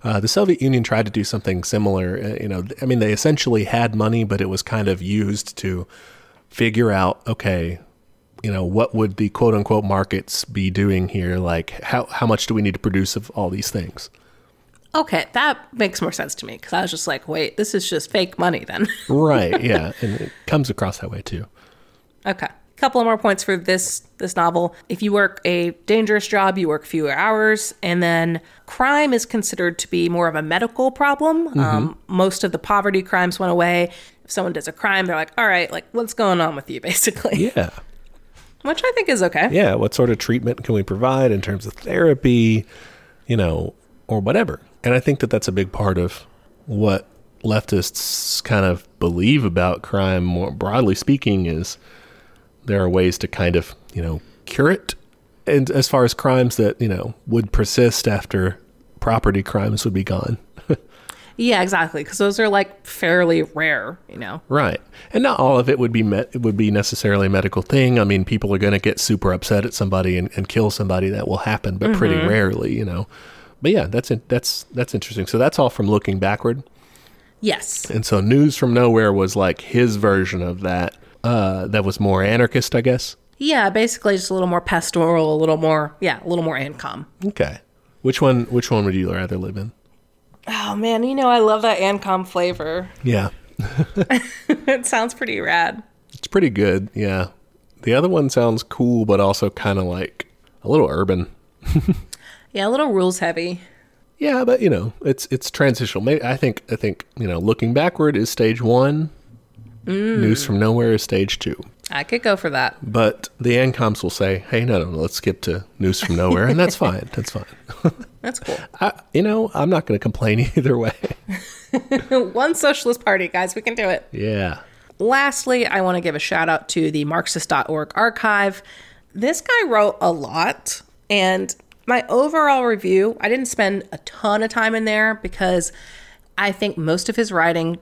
Uh, the Soviet Union tried to do something similar. Uh, you know, I mean, they essentially had money, but it was kind of used to figure out, okay, you know, what would the quote unquote markets be doing here? Like, how how much do we need to produce of all these things? Okay, that makes more sense to me because I was just like, wait, this is just fake money then. <laughs> right. Yeah, and it comes across that way too. okay. Couple of more points for this this novel. If you work a dangerous job, you work fewer hours, and then crime is considered to be more of a medical problem. Um, most of the poverty crimes went away. If someone does a crime, they're like, "All right, like what's going on with you?" <laughs> Basically, Yeah. which I think is okay. yeah, what sort of treatment can we provide in terms of therapy, you know, or whatever. And I think that that's a big part of what leftists kind of believe about crime, more broadly speaking, is there are ways to kind of, you know, cure it. And as far as crimes that, you know, would persist after property crimes would be gone. <laughs> Yeah, exactly. Because those are like fairly rare, you know. Right. And not all of it would be met, it would be necessarily a medical thing. I mean, people are going to get super upset at somebody and, and kill somebody. That will happen, but pretty mm-hmm. rarely, you know. But yeah, that's in, that's that's interesting. So that's all from looking backward. Yes. And so News from Nowhere was like his version of that. Uh, that was more anarchist, I guess. Yeah, basically just a little more pastoral, a little more, yeah, a little more Ancom. Okay. Which one? Which one would you rather live in? Oh man, you know I love that Ancom flavor. Yeah, <laughs> <laughs> it sounds pretty rad. it's pretty good. Yeah. The other one sounds cool, but also kind of like a little urban. <laughs> Yeah, a little rules heavy. Yeah, but you know, it's it's transitional. I think I think you know, looking backward is stage one. Mm. News from nowhere is stage two. I could go for that. But the ANCOMs will say, "Hey, no, no, no let's skip to news from nowhere," and that's fine. That's fine. <laughs> That's cool. I, you know, I'm not going to complain <laughs> either way. <laughs> One socialist party, guys, we can do it. yeah. Lastly, I want to give a shout out to the Marxist.org archive. This guy wrote a lot, and my overall review, I didn't spend a ton of time in there because I think most of his writing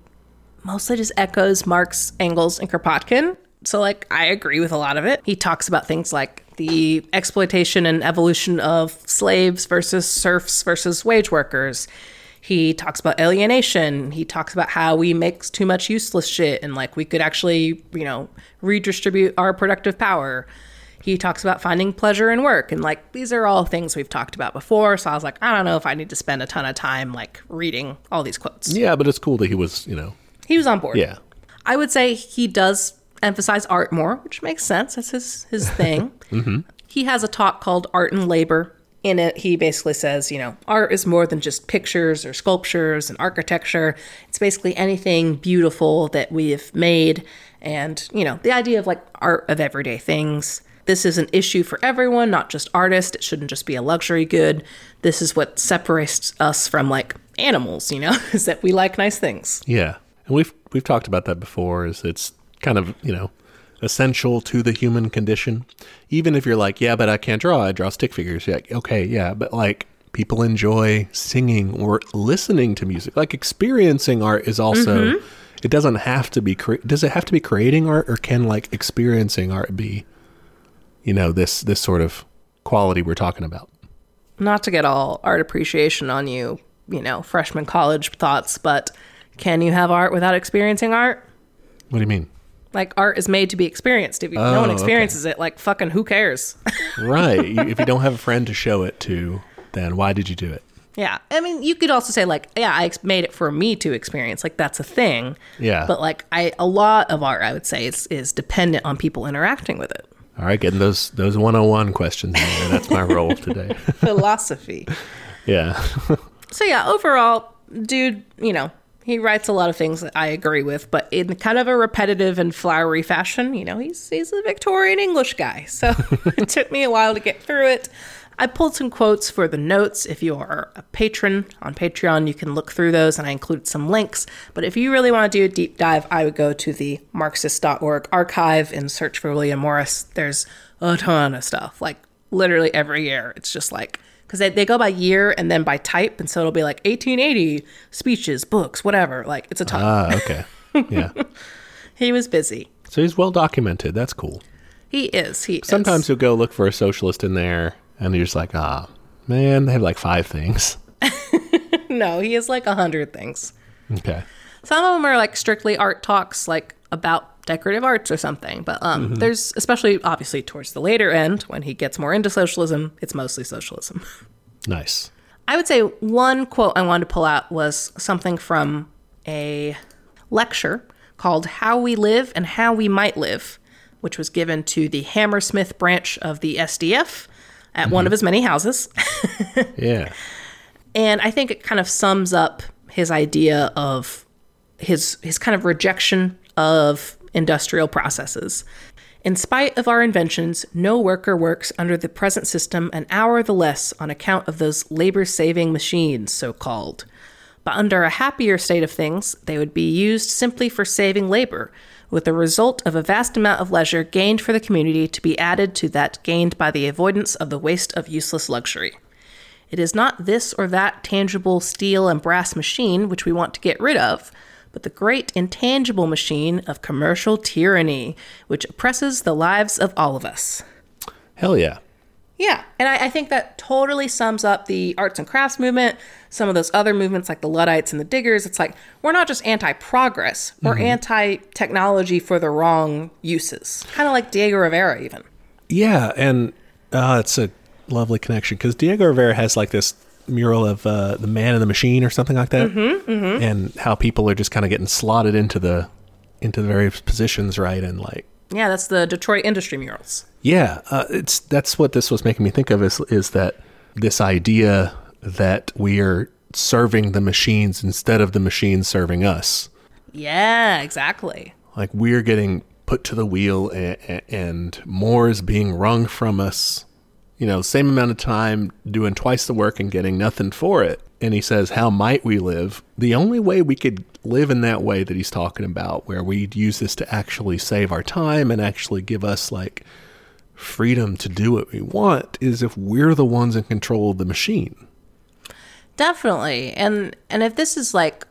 mostly just echoes Marx, Engels, and Kropotkin. So, like, I agree with a lot of it. He talks about things like the exploitation and evolution of slaves versus serfs versus wage workers. He talks about alienation. He talks about how we make too much useless shit and like we could actually, you know, redistribute our productive power. He talks about finding pleasure in work and like these are all things we've talked about before. So I was like, I don't know if I need to spend a ton of time like reading all these quotes. Yeah, but it's cool that he was, you know, He was on board. yeah. I would say he does emphasize art more, which makes sense. That's his his <laughs> thing. Mm-hmm. He has a talk called Art and Labor. In it, he basically says, you know, art is more than just pictures or sculptures and architecture. It's basically anything beautiful that we have made, and you know, the idea of like art of everyday things. This is an issue for everyone, not just artists. It shouldn't just be a luxury good. This is what separates us from like animals, you know, <laughs> is that we like nice things. Yeah. And we've we've talked about that before is it's kind of, you know, essential to the human condition. Even if you're like, yeah, but I can't draw, I draw stick figures. You're like, okay, yeah, but like people enjoy singing or listening to music. Like experiencing art is also mm-hmm. it doesn't have to be cre- does it have to be creating art or can like experiencing art be you know, this this sort of quality we're talking about? not to get all art appreciation on you, you know, freshman college thoughts, but can you have art without experiencing art? What do you mean? Like art is made to be experienced. If you, no Oh, one okay. experiences it, like fucking who cares? <laughs> Right. You- if you don't have a friend to show it to, then why did you do it? yeah. I mean, you could also say like, yeah, I made it for me to experience. Like that's a thing. Yeah. But like I a lot of art I would say is is dependent on people interacting with it. All right, getting those those 101 questions in there. That's my role today. <laughs> Philosophy. <laughs> Yeah. So yeah, overall, dude, you know, he writes a lot of things that I agree with, but in kind of a repetitive and flowery fashion. You know, he's he's a Victorian English guy, so <laughs> it took me a while to get through it. I pulled some quotes for the notes. If you are a patron on Patreon, you can look through those and I included some links. But if you really want to do a deep dive, I would go to the Marxist.org archive and search for William Morris. There's a ton of stuff, like literally every year. It's just like, because they, they go by year and then by type. And so it'll be like 1880 speeches, books, whatever. Like it's a ton. Ah, okay. Yeah. <laughs> he was busy. So he's well documented. That's cool. He is. He Sometimes is. you'll go look for a socialist in there, and you're just like, ah, man, they have like five things. <laughs> no, he has like a hundred things. Okay. Some of them are like strictly art talks, like about decorative arts or something. But um, there's especially obviously towards the later end when he gets more into socialism, it's mostly socialism. <laughs> Nice. I would say one quote I wanted to pull out was something from a lecture called How We Live and How We Might Live, which was given to the Hammersmith branch of the SDF at one of his many houses. <laughs> Yeah. and I think it kind of sums up his idea of his his kind of rejection of industrial processes. In spite of our inventions, no worker works under the present system an hour the less on account of those labor saving machines, so called. But under a happier state of things, they would be used simply for saving labor, with the result of a vast amount of leisure gained for the community to be added to that gained by the avoidance of the waste of useless luxury. It is not this or that tangible steel and brass machine which we want to get rid of, but the great intangible machine of commercial tyranny, which oppresses the lives of all of us. Hell yeah. Yeah, and I, I think that totally sums up the arts and crafts movement, some of those other movements like the Luddites and the Diggers. It's like we're not just anti progress, we're anti technology for the wrong uses. Kind of like Diego Rivera, even. Yeah, and uh, it's a lovely connection because Diego Rivera has like this mural of uh, the man in the machine or something like that, mm-hmm, and how people are just kind of getting slotted into the into the various positions, right? And like, Yeah, that's the Detroit industry murals. yeah, uh, it's that's what this was making me think of is is that this idea that we are serving the machines instead of the machines serving us. Yeah, exactly. Like we're getting put to the wheel and, and more is being wrung from us. You know, same amount of time doing twice the work and getting nothing for it. And he says, How might we live? The only way we could live in that way that he's talking about, where we'd use this to actually save our time and actually give us like freedom to do what we want, is if we're the ones in control of the machine. Definitely. And and if this is like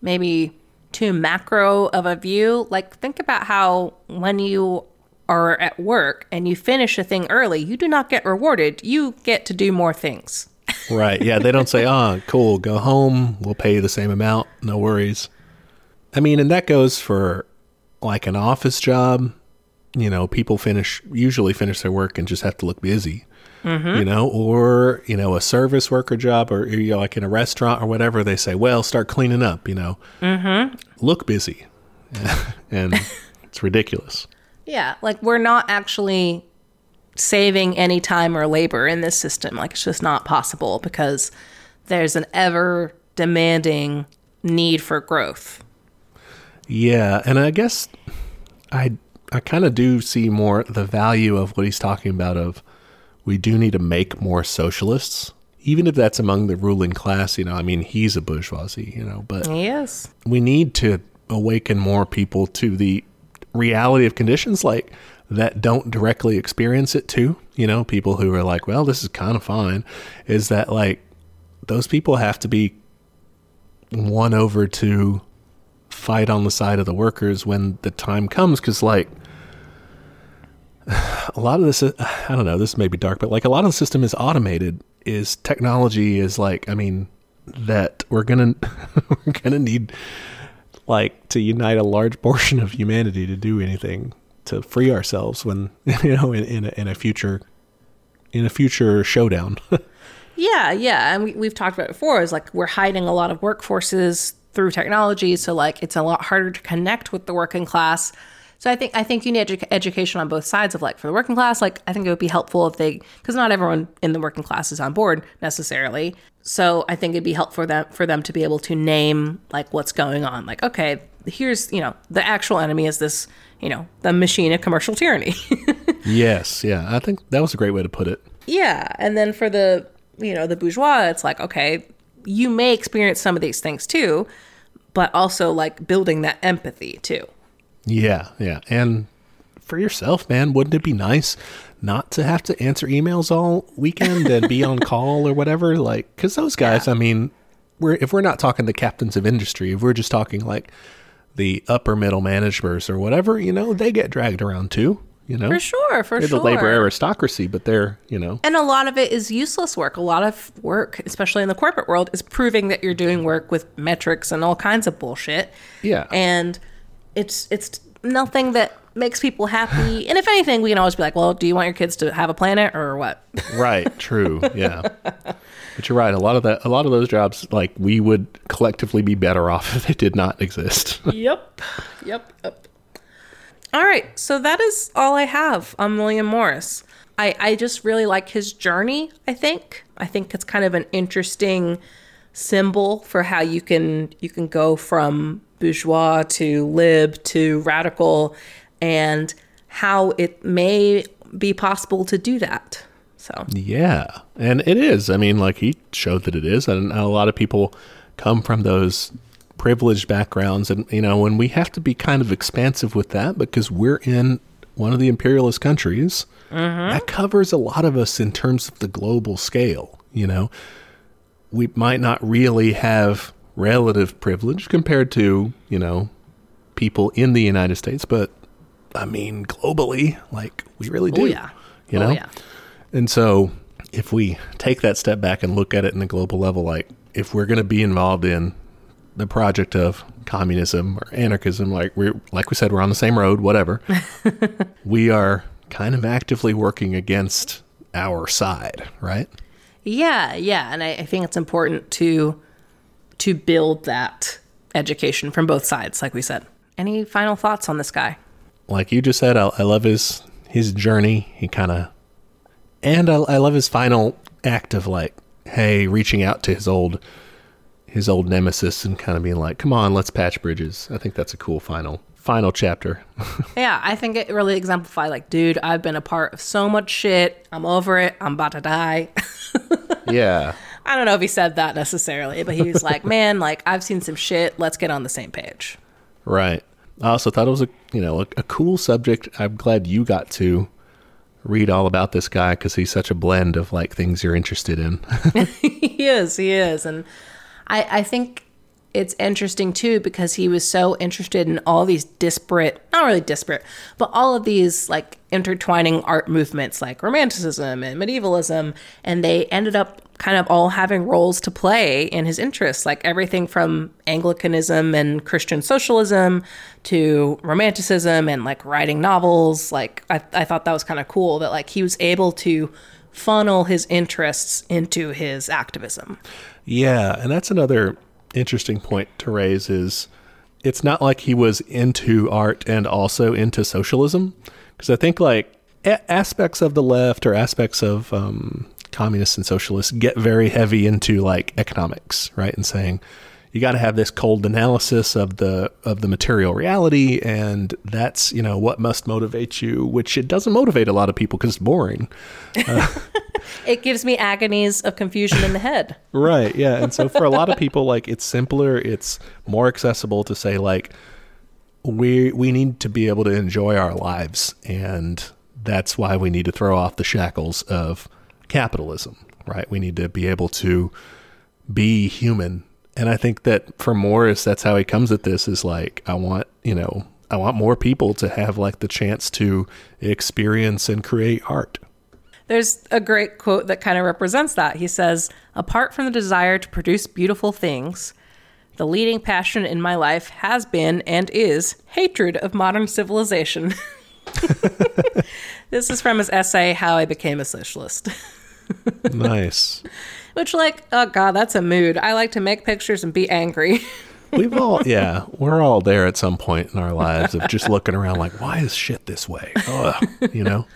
maybe too macro of a view, like think about how when you are at work and you finish a thing early, you do not get rewarded. You get to do more things. <laughs> Right. Yeah. They don't say, oh, cool, go home. We'll pay you the same amount. No worries. I mean, and that goes for like an office job. You know, people finish, usually finish their work and just have to look busy, you know, or, you know, a service worker job or, you know, like in a restaurant or whatever, they say, well, start cleaning up, you know, mm-hmm. look busy. <laughs> and it's ridiculous. Yeah, like we're not actually saving any time or labor in this system. Like it's just not possible because there's an ever demanding need for growth. Yeah, and I guess I I kind of do see more the value of what he's talking about of we do need to make more socialists even if that's among the ruling class, you know, I mean, he's a bourgeoisie, you know, but Yes. we need to awaken more people to the reality of conditions like that don't directly experience it too. You know, people who are like, well, this is kind of fine. Is that like those people have to be won over to fight on the side of the workers when the time comes? Because, like, <sighs> a lot of this, <sighs> I don't know, this may be dark, but like a lot of the system is automated. Is technology is like, I mean, that we're gonna <laughs> we're gonna need like to unite a large portion of humanity to do anything to free ourselves when <laughs> you know in, in, a, in a future in a future showdown <laughs> Yeah, yeah. And we, we've talked about it before is like we're hiding a lot of workforces through technology. So like it's a lot harder to connect with the working class. So I think I think you need edu- education on both sides of like for the working class. Like I think it would be helpful if they because not everyone in the working class is on board necessarily. So I think it'd be helpful for them for them to be able to name like what's going on. Like okay, here's you know the actual enemy is this you know the machine of commercial tyranny. <laughs> yes yeah i think that was a great way to put it Yeah, and then for the you know the bourgeois, it's like okay, you may experience some of these things too, but also like building that empathy too. Yeah, yeah. And for yourself, man, wouldn't it be nice not to have to answer emails all weekend and be on <laughs> call or whatever? Like, because those guys, I mean, we're if we're not talking the captains of industry, if we're just talking like the upper middle managers or whatever, you know, they get dragged around too. You know, For sure, for they're sure. the labor aristocracy, but they're you know, And a lot of it is useless work. A lot of work, especially in the corporate world, is proving that you're doing work with metrics and all kinds of bullshit. Yeah. And it's it's nothing that makes people happy. <sighs> And if anything, we can always be like, well, do you want your kids to have a planet or what? <laughs> right? True, yeah. <laughs> But you're right. A lot of that, a lot of those jobs, like we would collectively be better off <laughs> if they did not exist. yep. Yep. Yep. All right. So that is all I have on William Morris. I, I just really like his journey, I think. I think it's kind of an interesting symbol for how you can you can go from bourgeois to lib to radical and how it may be possible to do that. So Yeah, and it is. I mean, like he showed that it is, and a lot of people come from those privileged backgrounds, and you know, when we have to be kind of expansive with that because we're in one of the imperialist countries, mm-hmm. that covers a lot of us in terms of the global scale. You know, we might not really have relative privilege compared to you know people in the United States, but I mean, globally, like we really oh, do. Oh yeah. You oh know? yeah. And so, if we take that step back and look at it in the global level, like if we're going to be involved in the project of communism or anarchism, like we like we said, we're on the same road, whatever. <laughs> we are kind of actively working against our side, right? Yeah, yeah, and I, I think it's important to to build that education from both sides, like we said. Any final thoughts on this guy? Like you just said, I, I love his his journey. He kind of, and I, I love his final act of like, hey, reaching out to his old his old nemesis and kind of being like, come on, let's patch bridges. I think that's a cool final final chapter. <laughs> Yeah, I think it really exemplified like, dude, I've been a part of so much shit. I'm over it. I'm about to die. <laughs> yeah. I don't know if he said that necessarily, but he was like, <laughs> man, like I've seen some shit. Let's get on the same page. Right. I also thought it was a you know a, a cool subject. I'm glad you got to read all about this guy because he's such a blend of like things you're interested in. <laughs> <laughs> he is, he is. And I, I think it's interesting too because he was so interested in all these disparate, not really disparate, but all of these like intertwining art movements like romanticism and medievalism. And they ended up kind of all having roles to play in his interests, like everything from Anglicanism and Christian socialism to romanticism and like writing novels. Like, I, I thought that was kind of cool that like he was able to funnel his interests into his activism. Yeah, and that's another interesting point to raise is it's not like he was into art and also into socialism because I think like aspects of the left or aspects of um, communists and socialists get very heavy into like economics, right? And saying you got to have this cold analysis of the of the material reality, and that's you know what must motivate you, which it doesn't motivate a lot of people because it's boring. <laughs> It gives me agonies of confusion in the head. <laughs> Right. Yeah. And so for a lot of people, like it's simpler, it's more accessible to say like we we need to be able to enjoy our lives, and that's why we need to throw off the shackles of capitalism. Right. We need to be able to be human. And I think that for Morris, that's how he comes at this is like, I want, you know, I want more people to have like the chance to experience and create art. There's a great quote that kind of represents that. He says, Apart from the desire to produce beautiful things, the leading passion in my life has been and is hatred of modern civilization. <laughs> <laughs> this is from his essay, How I Became a Socialist. <laughs> nice. Which, like, oh god, that's a mood. I like to make pictures and be angry. <laughs> We've all, yeah, we're all there at some point in our lives of just looking around like, why is shit this way? Ugh, you know?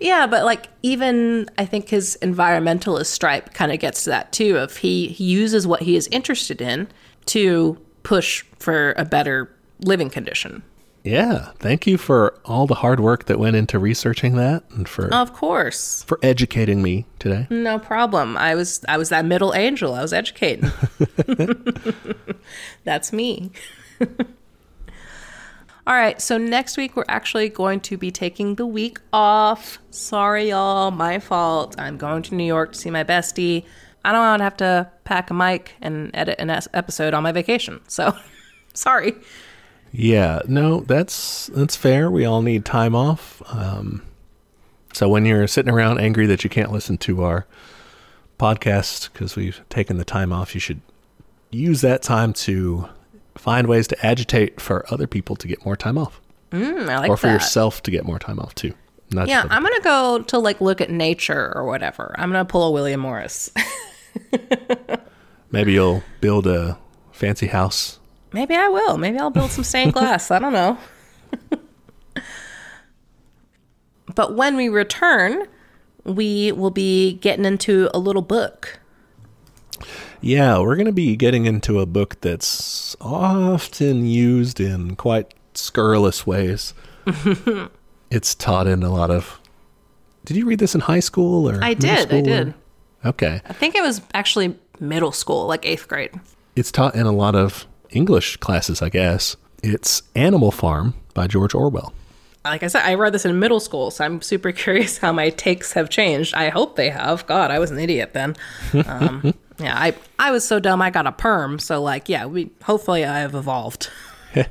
Yeah, but like even I think his environmentalist stripe kind of gets to that too. Of he, he uses what he is interested in to push for a better living condition. Yeah, thank you for all the hard work that went into researching that and for Of course. for educating me today. No problem. I was I was that middle angel. I was educating. <laughs> That's me. <laughs> All right, so next week we're actually going to be taking the week off. Sorry, y'all, my fault. I'm going to New York to see my bestie. I don't want to have to pack a mic and edit an es- episode on my vacation. So, <laughs> sorry. Yeah, no, that's that's fair. We all need time off. Um, so when you're sitting around angry that you can't listen to our podcast because we've taken the time off, you should use that time to find ways to agitate for other people to get more time off, Mm, I like or for that. yourself to get more time off too. Not Yeah, I'm gonna go to like look at nature or whatever. I'm gonna pull a William Morris. <laughs> Maybe you'll build a fancy house. Maybe I will. Maybe I'll build some stained glass. I don't know. <laughs> but when we return, we will be getting into a little book. Yeah, we're going to be getting into a book that's often used in quite scurrilous ways. <laughs> it's taught in a lot of. Did you read this in high school or? I did. I school, or- did. Okay. I think it was actually middle school, like eighth grade. It's taught in a lot of English classes, I guess. It's Animal Farm by George Orwell. Like I said, I read this in middle school, so I'm super <laughs> curious how my takes have changed. I hope they have. God, I was an idiot then. Um, <laughs> yeah, I I was so dumb I got a perm. So like, yeah, we hopefully I have evolved. <laughs>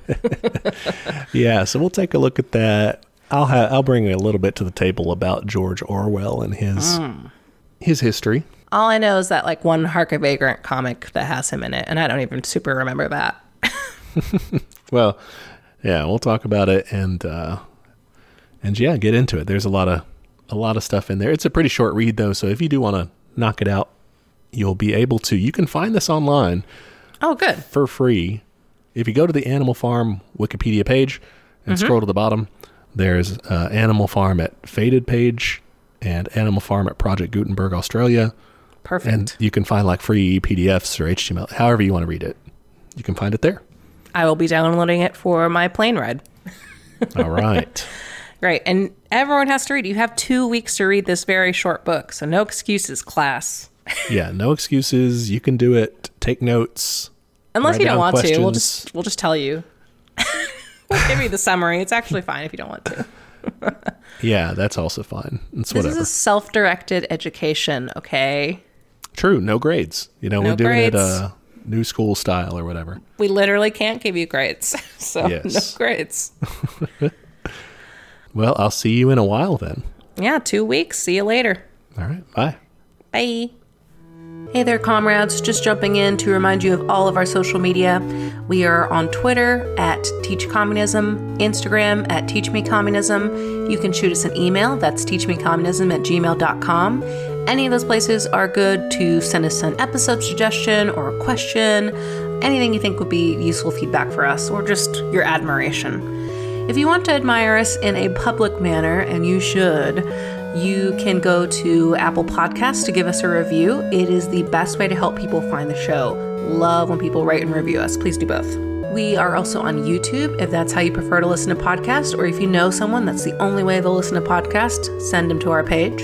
Yeah, so we'll take a look at that. I'll ha- I'll bring a little bit to the table about George Orwell and his Mm. his history. All I know is that like one Hark a Vagrant comic that has him in it, and I don't even super remember that. <laughs> Well, yeah, we'll talk about it and uh and yeah, get into it. There's a lot of a lot of stuff in there. It's a pretty short read though, so if you do want to knock it out, you'll be able to. You can find this online Oh, good. for free. If you go to the Animal Farm Wikipedia page and scroll to the bottom, there's uh, Animal Farm at Faded page and Animal Farm at Project Gutenberg Australia, Perfect. and you can find like free PDFs or HTML, however you want to read it. You can find it there. I will be downloading it for my plane ride. All right. <laughs> Right. And everyone has to read. You have two weeks to read this very short book. So no excuses, class. <laughs> yeah, no excuses. You can do it. Take notes. Unless you don't want to. We'll just we'll just tell you. <laughs> we'll give you the summary. It's actually fine if you don't want to. Yeah, that's also fine. It's This whatever. is a self-directed education, okay? True. No grades. You know, No we're doing it grades. uh, new school style or whatever. We literally can't give you grades. <laughs> So Yes. no <laughs> grades. Well, I'll see you in a while then. Yeah, 2 weeks. See you later. All right. Bye. Bye. Hey there, comrades. Just jumping in to remind you of all of our social media. We are on Twitter at Teach Communism, Instagram at Teach Me Communism. You can shoot us an email. That's teachmecommunism at gmail.com. Any of those places are good to send us an episode suggestion or a question, anything you think would be useful feedback for us, or just your admiration. If you want to admire us in a public manner, and you should, you can go to Apple Podcasts to give us a review. It is the best way to help people find the show. Love when people write and review us. Please do both. We are also on YouTube if that's how you prefer to listen to podcasts, or if you know someone that's the only way they'll listen to podcasts, send them to our page.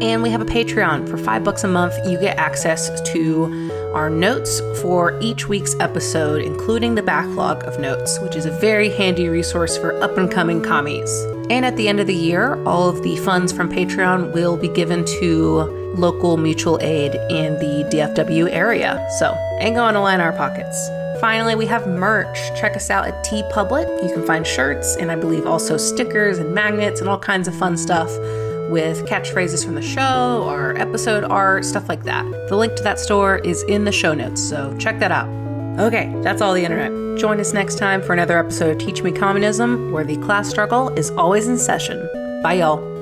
And we have a Patreon. For five bucks a month, you get access to our notes for each week's episode, including the backlog of notes, which is a very handy resource for up and coming commies. And at the end of the year, all of the funds from Patreon will be given to local mutual aid in the DFW area. So, ain't going to line our pockets. Finally, we have merch. Check us out at TeePublic. You can find shirts and I believe also stickers and magnets and all kinds of fun stuff with catchphrases from the show or episode art, stuff like that. The link to that store is in the show notes, so check that out. Okay, that's all the internet. Join us next time for another episode of Teach Me Communism, where the class struggle is always in session. Bye, y'all.